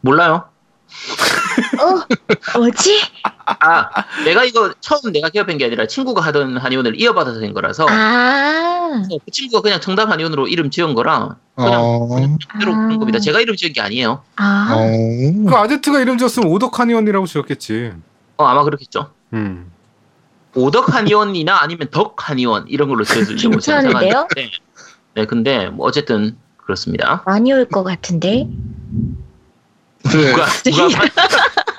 [SPEAKER 3] 몰라요.
[SPEAKER 2] 어, 뭐지?
[SPEAKER 3] 아 내가 이거 처음 내가 기업한 게 아니라 친구가 하던 한의원을 이어받아서 된 거라서
[SPEAKER 2] 아,
[SPEAKER 3] 그 친구가 그냥 청담 한의원으로 이름 지은 거라 그냥
[SPEAKER 1] 어.
[SPEAKER 3] 그대로 그런 겁니다. 제가 이름 지은 게 아니에요.
[SPEAKER 2] 아,
[SPEAKER 1] 어.
[SPEAKER 4] 그 아제트가 이름 지었으면 오덕 한 의원이라고 지었겠지.
[SPEAKER 3] 어 아마 그렇겠죠.
[SPEAKER 4] 음.
[SPEAKER 3] 오덕 한의원이나 아니면 덕 한의원 이런 걸로 지어주려고
[SPEAKER 2] 괜찮은데요?
[SPEAKER 3] 생각했는데 네 근데 뭐 어쨌든 그렇습니다.
[SPEAKER 2] 많이 올 것 같은데.
[SPEAKER 1] 네.
[SPEAKER 3] 누가 누가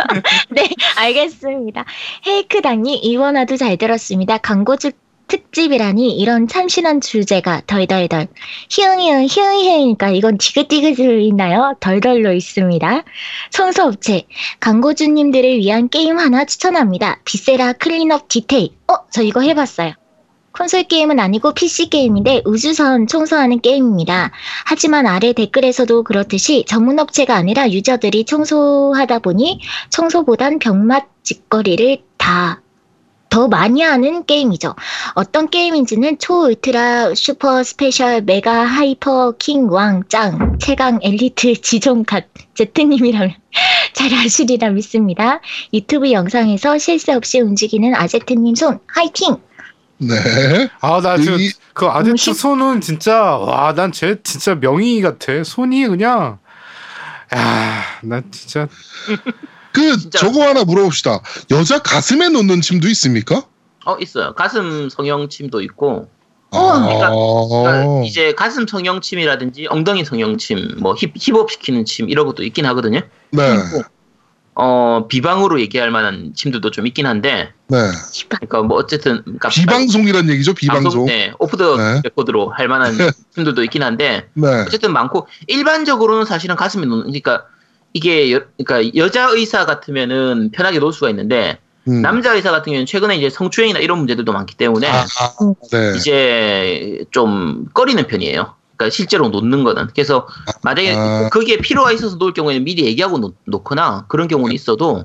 [SPEAKER 2] 네, 알겠습니다. 헤이크당님, 이원화도 잘 들었습니다. 광고주 특집이라니 이런 참신한 주제가 덜덜덜 히응히응 히응히응이니까 이건 디귿디귿으로 있나요? 덜덜로 있습니다. 청소업체 광고주님들을 위한 게임 하나 추천합니다. Viscera Cleanup Detail 어? 저 이거 해봤어요. 콘솔 게임은 아니고 PC 게임인데 우주선 청소하는 게임입니다. 하지만 아래 댓글에서도 그렇듯이 전문 업체가 아니라 유저들이 청소하다 보니 청소보단 병맛 짓거리를 다 더 많이 하는 게임이죠. 어떤 게임인지는 초 울트라 슈퍼 스페셜 메가 하이퍼 킹 왕짱 최강 엘리트 지존갓 제트님이라면 잘 아시리라 믿습니다. 유튜브 영상에서 실수 없이 움직이는 아제트님 손 화이팅!
[SPEAKER 1] 네.
[SPEAKER 4] 아나저
[SPEAKER 1] 이-
[SPEAKER 4] 그 아제트
[SPEAKER 2] 힘-
[SPEAKER 4] 손은 진짜 와 난 쟤 진짜 명의 같아. 손이 그냥 야 난 진짜
[SPEAKER 1] 그
[SPEAKER 3] 진짜.
[SPEAKER 1] 저거 하나 물어봅시다. 여자 가슴에 놓는 침도 있습니까?
[SPEAKER 3] 어 있어요. 가슴 성형침도 있고
[SPEAKER 1] 아,
[SPEAKER 3] 그러니까 이제 가슴 성형침이라든지 엉덩이 성형침, 뭐 hip, hip up 시키는 침 이런 것도 있긴 하거든요.
[SPEAKER 1] 네.
[SPEAKER 3] 어 비방으로 얘기할 만한 침들도 좀 있긴 한데
[SPEAKER 1] 네.
[SPEAKER 3] 그러니까 뭐 어쨌든 그러니까
[SPEAKER 1] 비방송이란 얘기죠, 비방송.
[SPEAKER 3] 네 off the
[SPEAKER 1] 네.
[SPEAKER 3] record로 할 만한 침들도 있긴 한데
[SPEAKER 1] 네.
[SPEAKER 3] 어쨌든 많고 일반적으로는 사실은 가슴에 놓는 그러니까 이게 여, 그러니까 여자 의사 같으면은 편하게 놓을 수가 있는데
[SPEAKER 1] 음.
[SPEAKER 3] 남자 의사 같은 경우는 최근에 이제 성추행이나 이런 문제들도 많기 때문에
[SPEAKER 1] 아, 네.
[SPEAKER 3] 이제 좀 꺼리는 편이에요. 그러니까 실제로 놓는 거는. 그래서 만약에
[SPEAKER 1] 아.
[SPEAKER 3] 거기에 필요가 있어서 놓을 경우에는 미리 얘기하고 놓, 놓거나 그런 경우는 있어도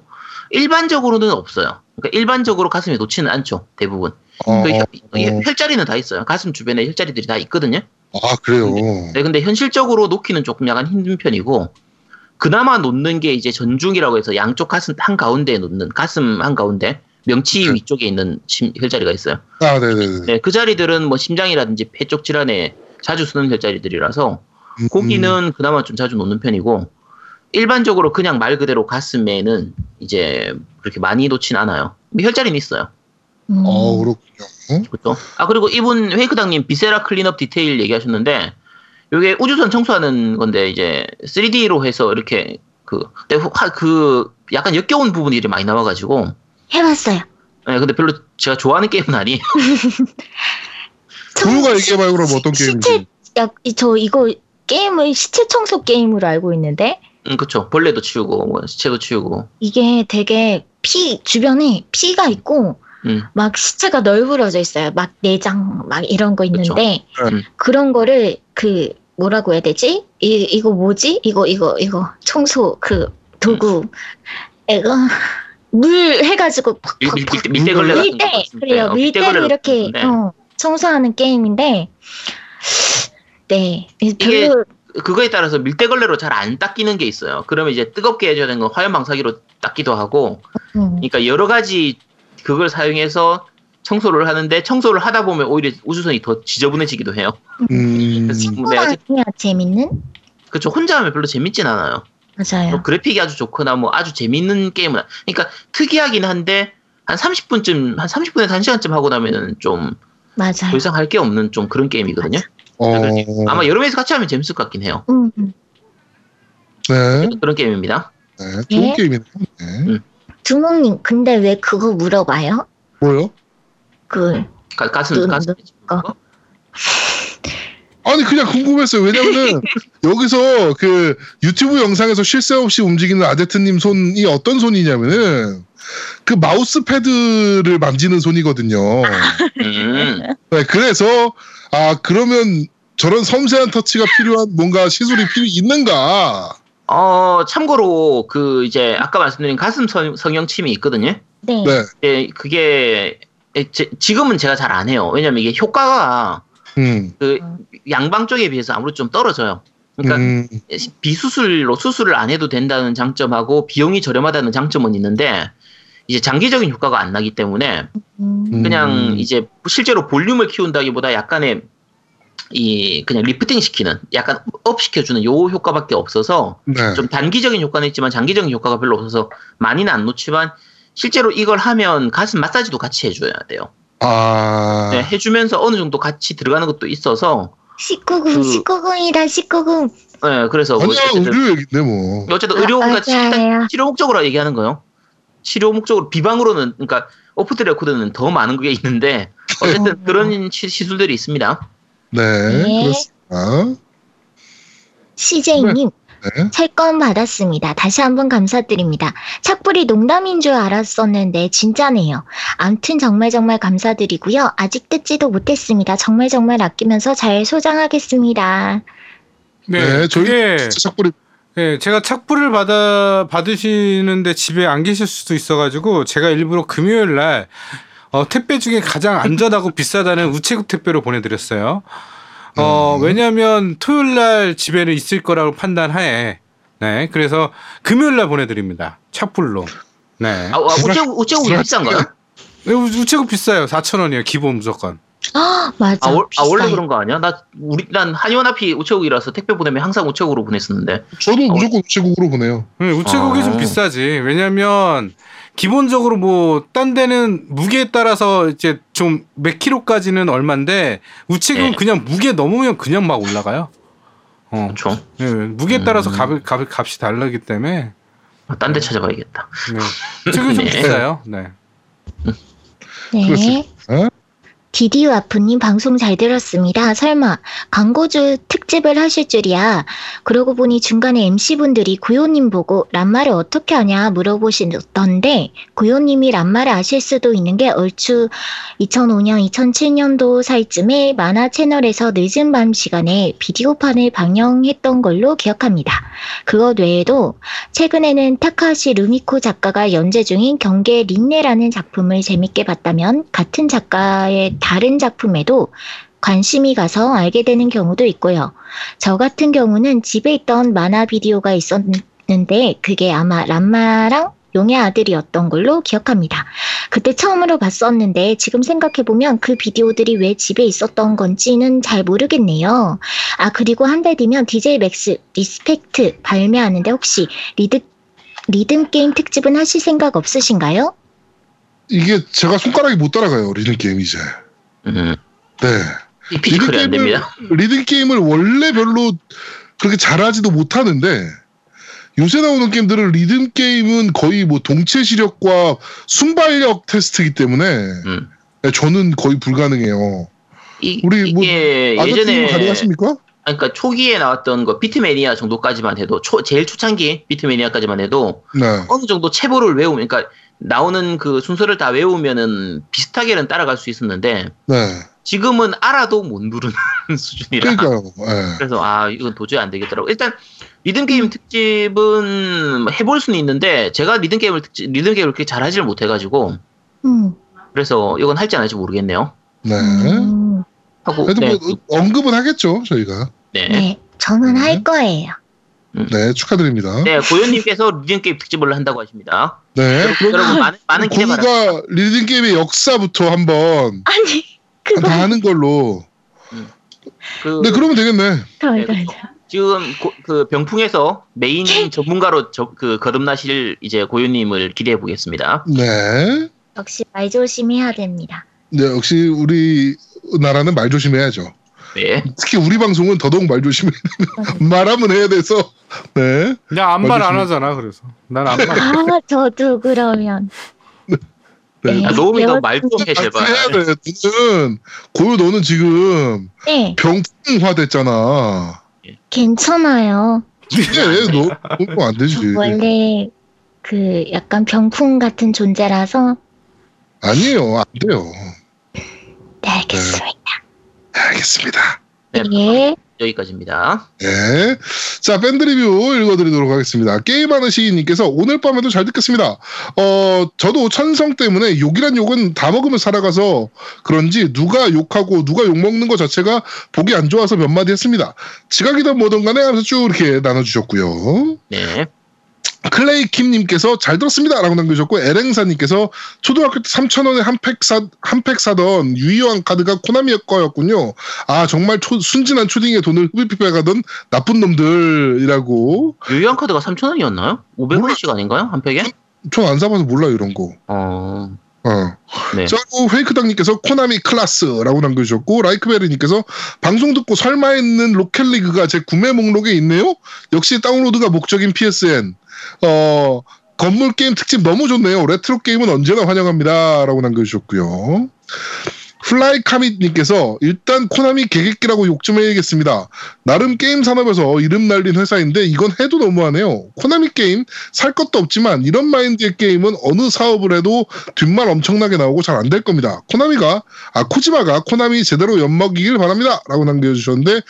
[SPEAKER 3] 일반적으로는 없어요. 그러니까 일반적으로 가슴에 놓지는 않죠. 대부분.
[SPEAKER 1] 어,
[SPEAKER 3] 그 혈,
[SPEAKER 1] 어.
[SPEAKER 3] 혈자리는 다 있어요. 가슴 주변에 혈자리들이 다 있거든요.
[SPEAKER 1] 아, 그래요.
[SPEAKER 3] 네, 근데 현실적으로 놓기는 조금 약간 힘든 편이고 그나마 놓는 게 이제 전중이라고 해서 양쪽 가슴 한 가운데에 놓는 가슴 한 가운데 명치
[SPEAKER 1] 네.
[SPEAKER 3] 위쪽에 있는 심- 혈자리가 있어요.
[SPEAKER 1] 아, 네네네.
[SPEAKER 3] 네, 그 자리들은 뭐 심장이라든지 폐 쪽 질환에 자주 쓰는 혈자리들이라서
[SPEAKER 1] 음,
[SPEAKER 3] 거기는 그나마 좀 자주 놓는 편이고 일반적으로 그냥 말 그대로 가슴에는 이제 그렇게 많이 놓진 않아요. 혈자리는 있어요.
[SPEAKER 2] 음.
[SPEAKER 1] 어, 그렇군요.
[SPEAKER 3] 그렇죠. 아 그리고 이분 회이크당님 Viscera Cleanup Detail 얘기하셨는데 이게 우주선 청소하는 건데 이제 3D로 해서 이렇게 그, 근데 화- 그 약간 역겨운 부분이 많이 나와가지고
[SPEAKER 2] 해봤어요.
[SPEAKER 3] 네, 근데 별로 제가 좋아하는 게임은 아니에요.
[SPEAKER 1] 부유가 얘기해봐요, 그럼 어떤
[SPEAKER 2] 시체,
[SPEAKER 1] 게임인지.
[SPEAKER 2] 야, 이- 저 이거 게임을 시체 청소 게임으로 알고 있는데
[SPEAKER 3] 음, 그쵸. 벌레도 치우고 뭐 시체도 치우고.
[SPEAKER 2] 이게 되게 피 주변에 피가 있고
[SPEAKER 3] 음.
[SPEAKER 2] 막 시체가 널브러져 있어요. 막 내장 막 이런 거 있는데
[SPEAKER 3] 음.
[SPEAKER 2] 그런 거를 그 뭐라고 해야 되지? 이 이거 뭐지? 이거 이거 이거 청소 그 도구 이거 물 해가지고
[SPEAKER 3] 밀, 밀,
[SPEAKER 2] 팍팍팍
[SPEAKER 3] 밀, 밀대걸레 같은 거
[SPEAKER 2] 밀대
[SPEAKER 3] 같은데.
[SPEAKER 2] 그래요
[SPEAKER 3] 어, 밀대걸레
[SPEAKER 2] 이렇게. 어, 청소하는 게임인데 네 별로
[SPEAKER 3] 그거에 따라서 밀대걸레로 잘 안 닦이는 게 있어요. 그러면 이제 뜨겁게 해줘야 되는 건 화염 방사기로 닦기도 하고,
[SPEAKER 2] 음,
[SPEAKER 3] 그러니까 여러 가지 그걸 사용해서 청소를 하는데 청소를 하다 보면 오히려 우주선이 더 지저분해지기도 해요.
[SPEAKER 1] 음,
[SPEAKER 3] 그래서
[SPEAKER 2] 아니야 재밌는
[SPEAKER 3] 그쵸 혼자 하면 별로 재밌진 않아요.
[SPEAKER 2] 맞아요.
[SPEAKER 3] 뭐 그래픽이 아주 좋거나 뭐 아주 재밌는 게임은 아- 그러니까 특이하긴 한데 한 30분쯤 한 30분에서 1시간쯤 하고 나면은 좀더
[SPEAKER 2] 맞아요.
[SPEAKER 3] 이상 할 게 없는 좀 그런 게임이거든요.
[SPEAKER 1] 어,
[SPEAKER 3] 아마 여러 명이서 같이 하면 재밌을 것 같긴 해요.
[SPEAKER 2] 음, 음.
[SPEAKER 1] 네,
[SPEAKER 3] 그런 게임입니다.
[SPEAKER 1] 네, 좋은
[SPEAKER 2] 네.
[SPEAKER 1] 게임이네. 네.
[SPEAKER 2] 두목님 근데 왜 그거 물어봐요?
[SPEAKER 1] 뭐요?
[SPEAKER 2] 그
[SPEAKER 3] 가, 가슴
[SPEAKER 2] 눈,
[SPEAKER 3] 가슴
[SPEAKER 2] 거.
[SPEAKER 1] 아니 그냥 궁금했어요. 왜냐면은 여기서 그 유튜브 영상에서 쉴 새 없이 움직이는 아제트님 손이 어떤 손이냐면은 그 마우스 패드를 만지는 손이거든요.
[SPEAKER 3] 음.
[SPEAKER 1] 네, 그래서 아 그러면 저런 섬세한 터치가 필요한 뭔가 시술이 필요 있는가?
[SPEAKER 3] 어, 참고로, 그, 이제, 아까 말씀드린 가슴 성, 성형침이 있거든요.
[SPEAKER 2] 네.
[SPEAKER 1] 네,
[SPEAKER 3] 예, 그게, 예, 제- 지금은 제가 잘 안 해요. 왜냐면 이게 효과가,
[SPEAKER 1] 음,
[SPEAKER 3] 그, 양방 쪽에 비해서 아무래도 좀 떨어져요. 그러니까,
[SPEAKER 1] 음,
[SPEAKER 3] 비수술로 수술을 안 해도 된다는 장점하고, 비용이 저렴하다는 장점은 있는데, 이제 장기적인 효과가 안 나기 때문에,
[SPEAKER 2] 음.
[SPEAKER 3] 그냥 이제 실제로 볼륨을 키운다기보다 약간의, 이, 그냥 리프팅 시키는, 약간 up 시켜주는 요 효과밖에 없어서,
[SPEAKER 1] 네,
[SPEAKER 3] 좀 단기적인 효과는 있지만 장기적인 효과가 별로 없어서 많이는 안 놓지만 실제로 이걸 하면 가슴 마사지도 같이 해줘야 돼요.
[SPEAKER 1] 아,
[SPEAKER 3] 네, 해주면서 어느 정도 같이 들어가는 것도 있어서
[SPEAKER 2] 19금,
[SPEAKER 3] 그-
[SPEAKER 2] 19금이다, 19금.
[SPEAKER 3] 네, 그래서 뭐
[SPEAKER 1] 아니야
[SPEAKER 3] 어쨌든,
[SPEAKER 1] 의료 얘기인데 뭐.
[SPEAKER 3] 어쨌든 의료가
[SPEAKER 2] 맞아요.
[SPEAKER 3] 일단 치료 목적으로 얘기하는 거예요. 치료 목적으로 비방으로는 그러니까 off the record는 더 많은 게 있는데 어쨌든 그런 시, 시술들이 있습니다.
[SPEAKER 1] 네,
[SPEAKER 2] 네.
[SPEAKER 1] 그렇습니다.
[SPEAKER 2] CJ님,
[SPEAKER 1] 네.
[SPEAKER 2] 채권 받았습니다. 다시 한번 감사드립니다. 착불이 농담인 줄 알았었는데 진짜네요. 암튼 정말 정말 감사드리고요. 아직 뜯지도 못했습니다. 정말 정말 아끼면서 잘 소장하겠습니다.
[SPEAKER 4] 네,
[SPEAKER 1] 네, 저희
[SPEAKER 4] 그게
[SPEAKER 1] 진짜 착불이
[SPEAKER 4] 네, 제가 착불을 받아 받으시는데 집에 안 계실 수도 있어가지고 제가 일부러 금요일 날 어, 택배 중에 가장 안전하고 비싸다는 우체국 택배로 보내드렸어요. 어,
[SPEAKER 1] 음.
[SPEAKER 4] 왜냐하면 토요일 날 집에는 있을 거라고 판단하에 네, 그래서 금요일 날 보내드립니다. 착불로. 네,
[SPEAKER 3] 아, 아, 우체국 우체국이 비싼가요?
[SPEAKER 4] 네, 우- 우체국 비싸요. 4천 원이에요. 기본 무조건.
[SPEAKER 2] 아, 맞아.
[SPEAKER 3] 아, 월- 아, 원래. 그런 거 아니야? 나 우리 난 한의원 앞이 우체국이라서 택배 보내면 항상 우체국으로 보냈었는데.
[SPEAKER 1] 저도 무조건 우체국으로 보내요.
[SPEAKER 4] 네, 우체국이
[SPEAKER 3] 아.
[SPEAKER 4] 좀 비싸지. 왜냐면 기본적으로 뭐 딴 데는 무게에 따라서 이제 좀 몇 킬로까지는 얼마인데 우체국은
[SPEAKER 3] 네.
[SPEAKER 4] 그냥 무게 넘으면 그냥 막 올라가요. 어,
[SPEAKER 3] 그렇죠.
[SPEAKER 4] 네, 무게에 따라서
[SPEAKER 3] 음.
[SPEAKER 4] 값, 값, 값이 다르기 때문에
[SPEAKER 3] 딴데 찾아봐야겠다.
[SPEAKER 4] 네. 지금 좀
[SPEAKER 3] 네.
[SPEAKER 4] 비싸요. 네.
[SPEAKER 2] 네.
[SPEAKER 1] 그렇습니다. 어?
[SPEAKER 2] 디디우 아프님 방송 잘 들었습니다. 설마 광고주 특집을 하실 줄이야. 그러고 보니 중간에 MC분들이 구요님 보고 람마를 어떻게 하냐 물어보시던데 구요님이 람마를 아실 수도 있는 게 얼추 2005년, 2007년도 사이쯤에 만화 채널에서 늦은 밤 시간에 비디오판을 방영했던 걸로 기억합니다. 그것 외에도 최근에는 타카시 루미코 작가가 연재 중인 경계 린네라는 작품을 재밌게 봤다면 같은 작가의 다른 작품에도 관심이 가서 알게 되는 경우도 있고요. 저 같은 경우는 집에 있던 만화 비디오가 있었는데 그게 아마 람마랑 용의 아들이었던 걸로 기억합니다. 그때 처음으로 봤었는데 지금 생각해보면 그 비디오들이 왜 집에 있었던 건지는 잘 모르겠네요. 아, 그리고 한 달 뒤면 DJ MAX RESPECT 발매하는데 혹시 리드, 리듬 게임 특집은 하실 생각 없으신가요?
[SPEAKER 1] 이게 제가 손가락이 못 따라가요. 리듬 게임 이제.
[SPEAKER 3] 음.
[SPEAKER 1] 네.
[SPEAKER 3] 안 됩니다.
[SPEAKER 1] 리듬 게임을 원래 별로 그렇게 잘하지도 못하는데 요새 나오는 게임들은 리듬 게임은 거의 뭐 동체 시력과 순발력 테스트이기 때문에
[SPEAKER 3] 음.
[SPEAKER 1] 네, 저는 거의 불가능해요.
[SPEAKER 3] 이,
[SPEAKER 1] 우리 뭐
[SPEAKER 3] 예전에
[SPEAKER 1] 가능하십니까?
[SPEAKER 3] 아니, 그러니까 초기에 나왔던 거 비트매니아 정도까지만 해도 초, 제일 초창기 비트매니아까지만 해도
[SPEAKER 1] 네.
[SPEAKER 3] 어느 정도 체보를 외우면 그러니까 나오는 그 순서를 다 외우면은 비슷하게는 따라갈 수 있었는데
[SPEAKER 1] 네.
[SPEAKER 3] 지금은 알아도 못 누르는 수준이라
[SPEAKER 1] 그러니까요. 네.
[SPEAKER 3] 그래서 아 이건 도저히 안 되겠더라고 일단 리듬 게임 특집은 해볼 수는 있는데 제가 리듬 게임을 특집, 리듬 게임을 그렇게 잘 하지를 못해가지고
[SPEAKER 2] 음.
[SPEAKER 3] 그래서 이건 할지 안 할지 모르겠네요
[SPEAKER 1] 네.
[SPEAKER 2] 음,
[SPEAKER 3] 하고
[SPEAKER 1] 그래도
[SPEAKER 3] 네,
[SPEAKER 1] 뭐 언급은 하겠죠, 저희가.
[SPEAKER 3] 네.
[SPEAKER 2] 네, 저는
[SPEAKER 1] 네.
[SPEAKER 2] 할 거예요.
[SPEAKER 1] 네, 축하드립니다.
[SPEAKER 3] 네, 고현님께서 리듬 게임 특집을 한다고 하십니다.
[SPEAKER 1] 네.
[SPEAKER 3] 여러분 많은 많은 기대 바랍니다.
[SPEAKER 1] 리듬 게임의 역사부터 한번
[SPEAKER 2] 아니, 그거
[SPEAKER 1] 다 하는 걸로.
[SPEAKER 3] 그
[SPEAKER 1] 네, 그러면 되겠네.
[SPEAKER 2] 덜,
[SPEAKER 3] 네,
[SPEAKER 2] 덜, 덜.
[SPEAKER 3] 지금 고- 그 병풍에서 메인 전문가로 저, 그 거듭나실 이제 고현님을 기대해 보겠습니다.
[SPEAKER 1] 네.
[SPEAKER 2] 역시 말 조심해야 됩니다.
[SPEAKER 1] 네, 역시 우리 나라는 말 조심해야죠.
[SPEAKER 3] 네.
[SPEAKER 1] 특히 우리 방송은 더더욱 말 조심해야 돼요. 말하면 해야 돼서. 네.
[SPEAKER 4] 야, 아무 말 안. 하잖아. 그래서 난 아무 말.
[SPEAKER 2] 아, 저도 그러면.
[SPEAKER 1] 네.
[SPEAKER 2] 네.
[SPEAKER 3] 아, 노움이 너
[SPEAKER 2] 배웠-
[SPEAKER 3] 말좀 해 제발.
[SPEAKER 1] 해야 돼. 너는 고유 너는 지금
[SPEAKER 2] 네,
[SPEAKER 1] 병풍화 됐잖아.
[SPEAKER 2] 괜찮아요.
[SPEAKER 1] 이게 너 그거 안 되지.
[SPEAKER 2] 원래 그 약간 병풍 같은 존재라서
[SPEAKER 1] 아니에요. 안 돼요.
[SPEAKER 2] 네, 알겠습니다.
[SPEAKER 1] 네, 알겠습니다.
[SPEAKER 3] 네,
[SPEAKER 2] 예.
[SPEAKER 3] 여기까지입니다.
[SPEAKER 1] 네. 자, 밴드 리뷰 읽어드리도록 하겠습니다. 게임하는 시인님께서 오늘 밤에도 잘 듣겠습니다. 어, 저도 천성 때문에 욕이란 욕은 다 먹으며 살아가서 그런지 누가 욕하고 누가 욕먹는 것 자체가 보기 안 좋아서 몇 마디 했습니다. 지각이든 뭐든 간에 하면서 쭉 이렇게 나눠주셨고요.
[SPEAKER 3] 네.
[SPEAKER 1] 클레이 킴님께서 잘 들었습니다. 라고 남겨주셨고, 에랭사님께서 초등학교 때 3,000원에 한 팩 사, 한 팩 사던 유희왕 카드가 코나미 거였군요. 아, 정말 초- 순진한 초딩의 돈을 흡입해 가던 나쁜 놈들이라고.
[SPEAKER 3] 유희왕 카드가 3,000원이었나요? 500원씩 아닌가요? 한 팩에?
[SPEAKER 1] 전 안 사봐서 몰라요, 이런 거.
[SPEAKER 3] 어.
[SPEAKER 1] 어.
[SPEAKER 3] 네.
[SPEAKER 1] 자, 또 페이크당님께서 코나미 class라고 남겨주셨고, 라이크베리님께서 방송 듣고 설마 했는데 Rocket League가 제 구매 목록에 있네요? 역시 다운로드가 목적인 PSN. 어, 고전 게임 특집 너무 좋네요. 레트로 게임은 언제나 환영합니다. 라고 남겨주셨고요. 플라이 카밋님께서 일단 코나미 개객기라고 욕 좀 해야겠습니다. 나름 게임 산업에서 이름 날린 회사인데 이건 해도 너무하네요. 코나미 게임 살 것도 없지만 이런 마인드의 게임은 어느 사업을 해도 뒷말 엄청나게 나오고 잘 안 될 겁니다. 코나미가 아 코지마가 코나미 제대로 엿먹이길 바랍니다 라고 남겨주셨는데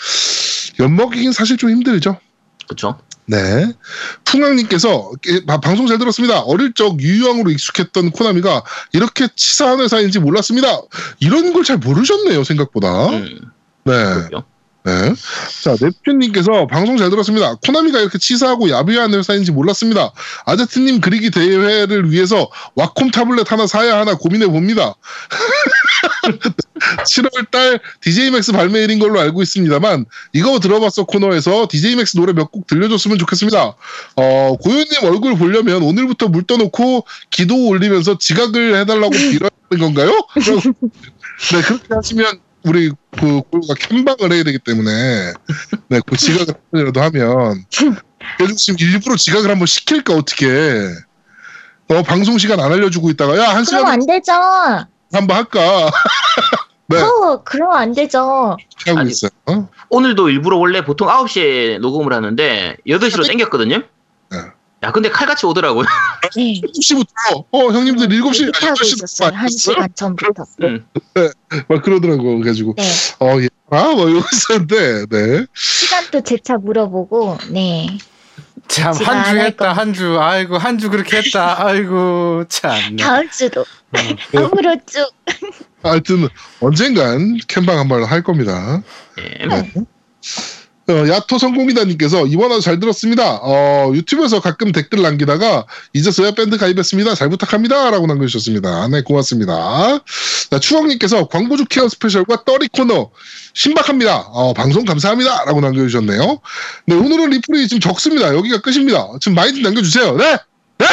[SPEAKER 1] 엿먹이긴 사실 좀 힘들죠.
[SPEAKER 3] 그쵸.
[SPEAKER 1] 네. 풍왕님께서 게- 바- 방송 잘 들었습니다. 어릴 적 유희왕으로 익숙했던 코나미가 이렇게 치사한 회사인지 몰랐습니다. 이런 걸 잘 모르셨네요, 생각보다.
[SPEAKER 3] 음.
[SPEAKER 1] 네.
[SPEAKER 3] 그렇죠.
[SPEAKER 1] 네. 자, 넵튠님께서 방송 잘 들었습니다. 코나미가 이렇게 치사하고 야비한 회사인지 몰랐습니다. 아제트님 그리기 대회를 위해서 Wacom 타블렛 하나 사야 하나 고민해 봅니다. 7월달 DJ MAX 발매일인 걸로 알고 있습니다만 이거 들어봤어 코너에서 DJ MAX 노래 몇 곡 들려줬으면 좋겠습니다. 어, 고현님 얼굴 보려면 오늘부터 물 떠놓고 기도 올리면서 지각을 해달라고 빌어야 하는 건가요? 네, 그렇게 하시면 우리 그 골가 캠방을 해야 되기 때문에 네, 그 지각을 한번이라도 하면 그래서 지금 일부러 지각을 한번 시킬까 어떻게 어 방송 시간 안 알려주고 있다가 야한
[SPEAKER 2] 그럼
[SPEAKER 1] 시간
[SPEAKER 2] 안 되죠.
[SPEAKER 1] 한번 할까 네
[SPEAKER 2] 어, 그럼 안 되죠.
[SPEAKER 1] 하고
[SPEAKER 3] 아니,
[SPEAKER 1] 있어요. 어?
[SPEAKER 3] 오늘도 일부러 원래 보통 9시에 녹음을 하는데 8시로 땡겼거든요.
[SPEAKER 1] 네.
[SPEAKER 3] 야, 근데 칼같이 오더라고요.
[SPEAKER 2] 네.
[SPEAKER 1] 7시부터 어 형님들 7시
[SPEAKER 2] 얘기 하고 있었어요. 한 시간 전부터.
[SPEAKER 3] 응.
[SPEAKER 1] 막 그러더라고 그래가지고
[SPEAKER 2] 네.
[SPEAKER 1] 어 예. 아 뭐 이러고 있었는데 네
[SPEAKER 2] 시간도 재차 물어보고, 네. 참한안주할
[SPEAKER 4] 했다 한 주 아이고 한 주 그렇게 했다 아이고 참 네.
[SPEAKER 2] 다음 주도
[SPEAKER 1] 네.
[SPEAKER 2] 앞으로 쭉.
[SPEAKER 1] 하여튼 언젠간 캠방 한 번 할 겁니다.
[SPEAKER 3] 예.
[SPEAKER 1] 네. 어, 야토 성공이다님께서 이번 화도 잘 들었습니다. 어, 유튜브에서 가끔 댓글 남기다가 이제서야 밴드 가입했습니다. 잘 부탁합니다. 라고 남겨주셨습니다. 네, 고맙습니다. 자, 추억님께서 광고주 care special과 떠리 코너 신박합니다. 어, 방송 감사합니다. 라고 남겨주셨네요. 네, 오늘은 리플이 지금 적습니다. 여기가 끝입니다. 지금 많이 좀 남겨주세요. 네! 네!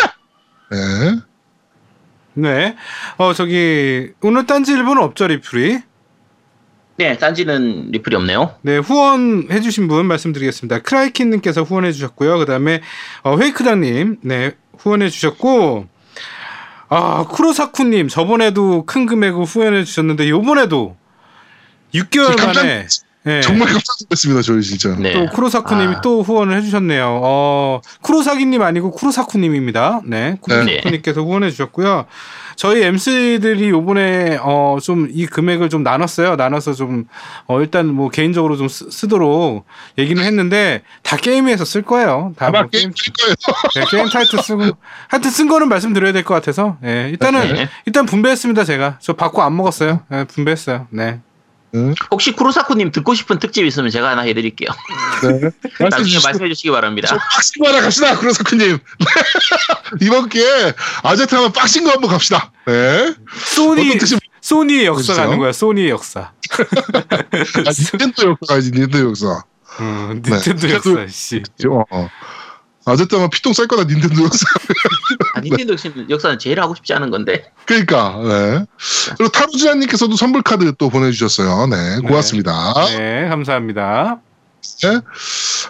[SPEAKER 1] 네.
[SPEAKER 4] 네. 어 저기 오늘 딴지 일본 없죠 리플이
[SPEAKER 3] 네, 딴지는 리플이 없네요.
[SPEAKER 4] 네, 후원해주신 분 말씀드리겠습니다. 크라이킨님께서 후원해주셨고요. 그 다음에, 어, 회이크다님, 네, 후원해주셨고, 아, 쿠로사쿠님, 저번에도 큰 금액을 후원해주셨는데, 요번에도 6개월
[SPEAKER 1] 깜짝-
[SPEAKER 4] 만에, 네,
[SPEAKER 1] 정말 깜짝 놀랐습니다. 저희 진짜.
[SPEAKER 3] 네.
[SPEAKER 4] 또 쿠로사쿠님이
[SPEAKER 3] 아.
[SPEAKER 4] 또 후원을 해주셨네요. 어, 쿠로사기님 아니고 쿠로사쿠님입니다. 네, 쿠로사쿠님께서 후원해주셨고요. 저희 MC들이 요번에 어 좀 이 금액을 좀 나눴어요. 나눠서 좀 어 일단 뭐 개인적으로 좀 쓰, 도록 얘기는 했는데 다 게임에서 쓸 거예요. 다
[SPEAKER 1] 아마
[SPEAKER 4] 뭐
[SPEAKER 1] 게임 칠 거예요.
[SPEAKER 4] 네, 게임 타이틀 쓰고 하여튼 쓴 거는 말씀드려야 될 것 같아서 예, 일단은
[SPEAKER 3] 네.
[SPEAKER 4] 일단 분배했습니다 제가 저 받고 안 먹었어요. 예, 분배했어요. 네.
[SPEAKER 3] 혹시 쿠로사쿠님 듣고 싶은 특집 있으면 제가 하나 해드릴게요.
[SPEAKER 1] 네.
[SPEAKER 3] 나중에
[SPEAKER 1] 말씀
[SPEAKER 3] 말씀해 주시기 바랍니다.
[SPEAKER 1] 빡신 거 하나 갑시다, 구로사쿠님. 이번 기회에 아제트 하면 빡신 거 한번 갑시다. 네.
[SPEAKER 4] 소니
[SPEAKER 1] 뜻이
[SPEAKER 4] 소니의 역사. 가는 거야. 소니의 역사.
[SPEAKER 1] 아, 닌텐도 역사 가야지, 닌텐도 역사.
[SPEAKER 4] 어, 닌텐도
[SPEAKER 1] 네.
[SPEAKER 4] 역사 씨.
[SPEAKER 1] 어. 어. 아제트 하면 피똥 쌀 거다, 닌텐도 역사.
[SPEAKER 3] 아, 닌텐도 역사는 제일 하고 싶지 않은 건데.
[SPEAKER 1] 그러니까, 네. 그리고 타루지아님께서도 선물 카드 또 보내주셨어요. 네, 고맙습니다.
[SPEAKER 4] 네, 감사합니다.
[SPEAKER 1] 네.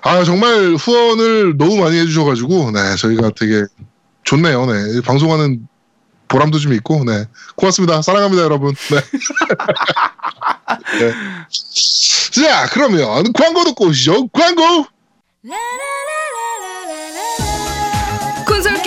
[SPEAKER 1] 아, 정말 후원을 너무 많이 해주셔가지고, 네, 저희가 되게 좋네요. 네. 방송하는 보람도 좀 있고, 네. 고맙습니다. 사랑합니다, 여러분. 네. 네. 자, 그러면 광고 듣고 오시죠. 광고!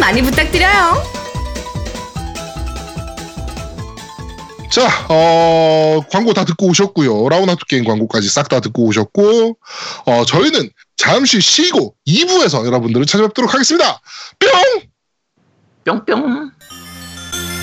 [SPEAKER 6] 많이 부탁드려요.
[SPEAKER 1] 자, 어, 광고 다 듣고 오셨고요. 라운하트 게임 광고까지 싹 다 듣고 오셨고, 어, 저희는 잠시 쉬고 2부에서 여러분들을 찾아뵙도록 하겠습니다. 뿅!
[SPEAKER 3] 뿅뿅.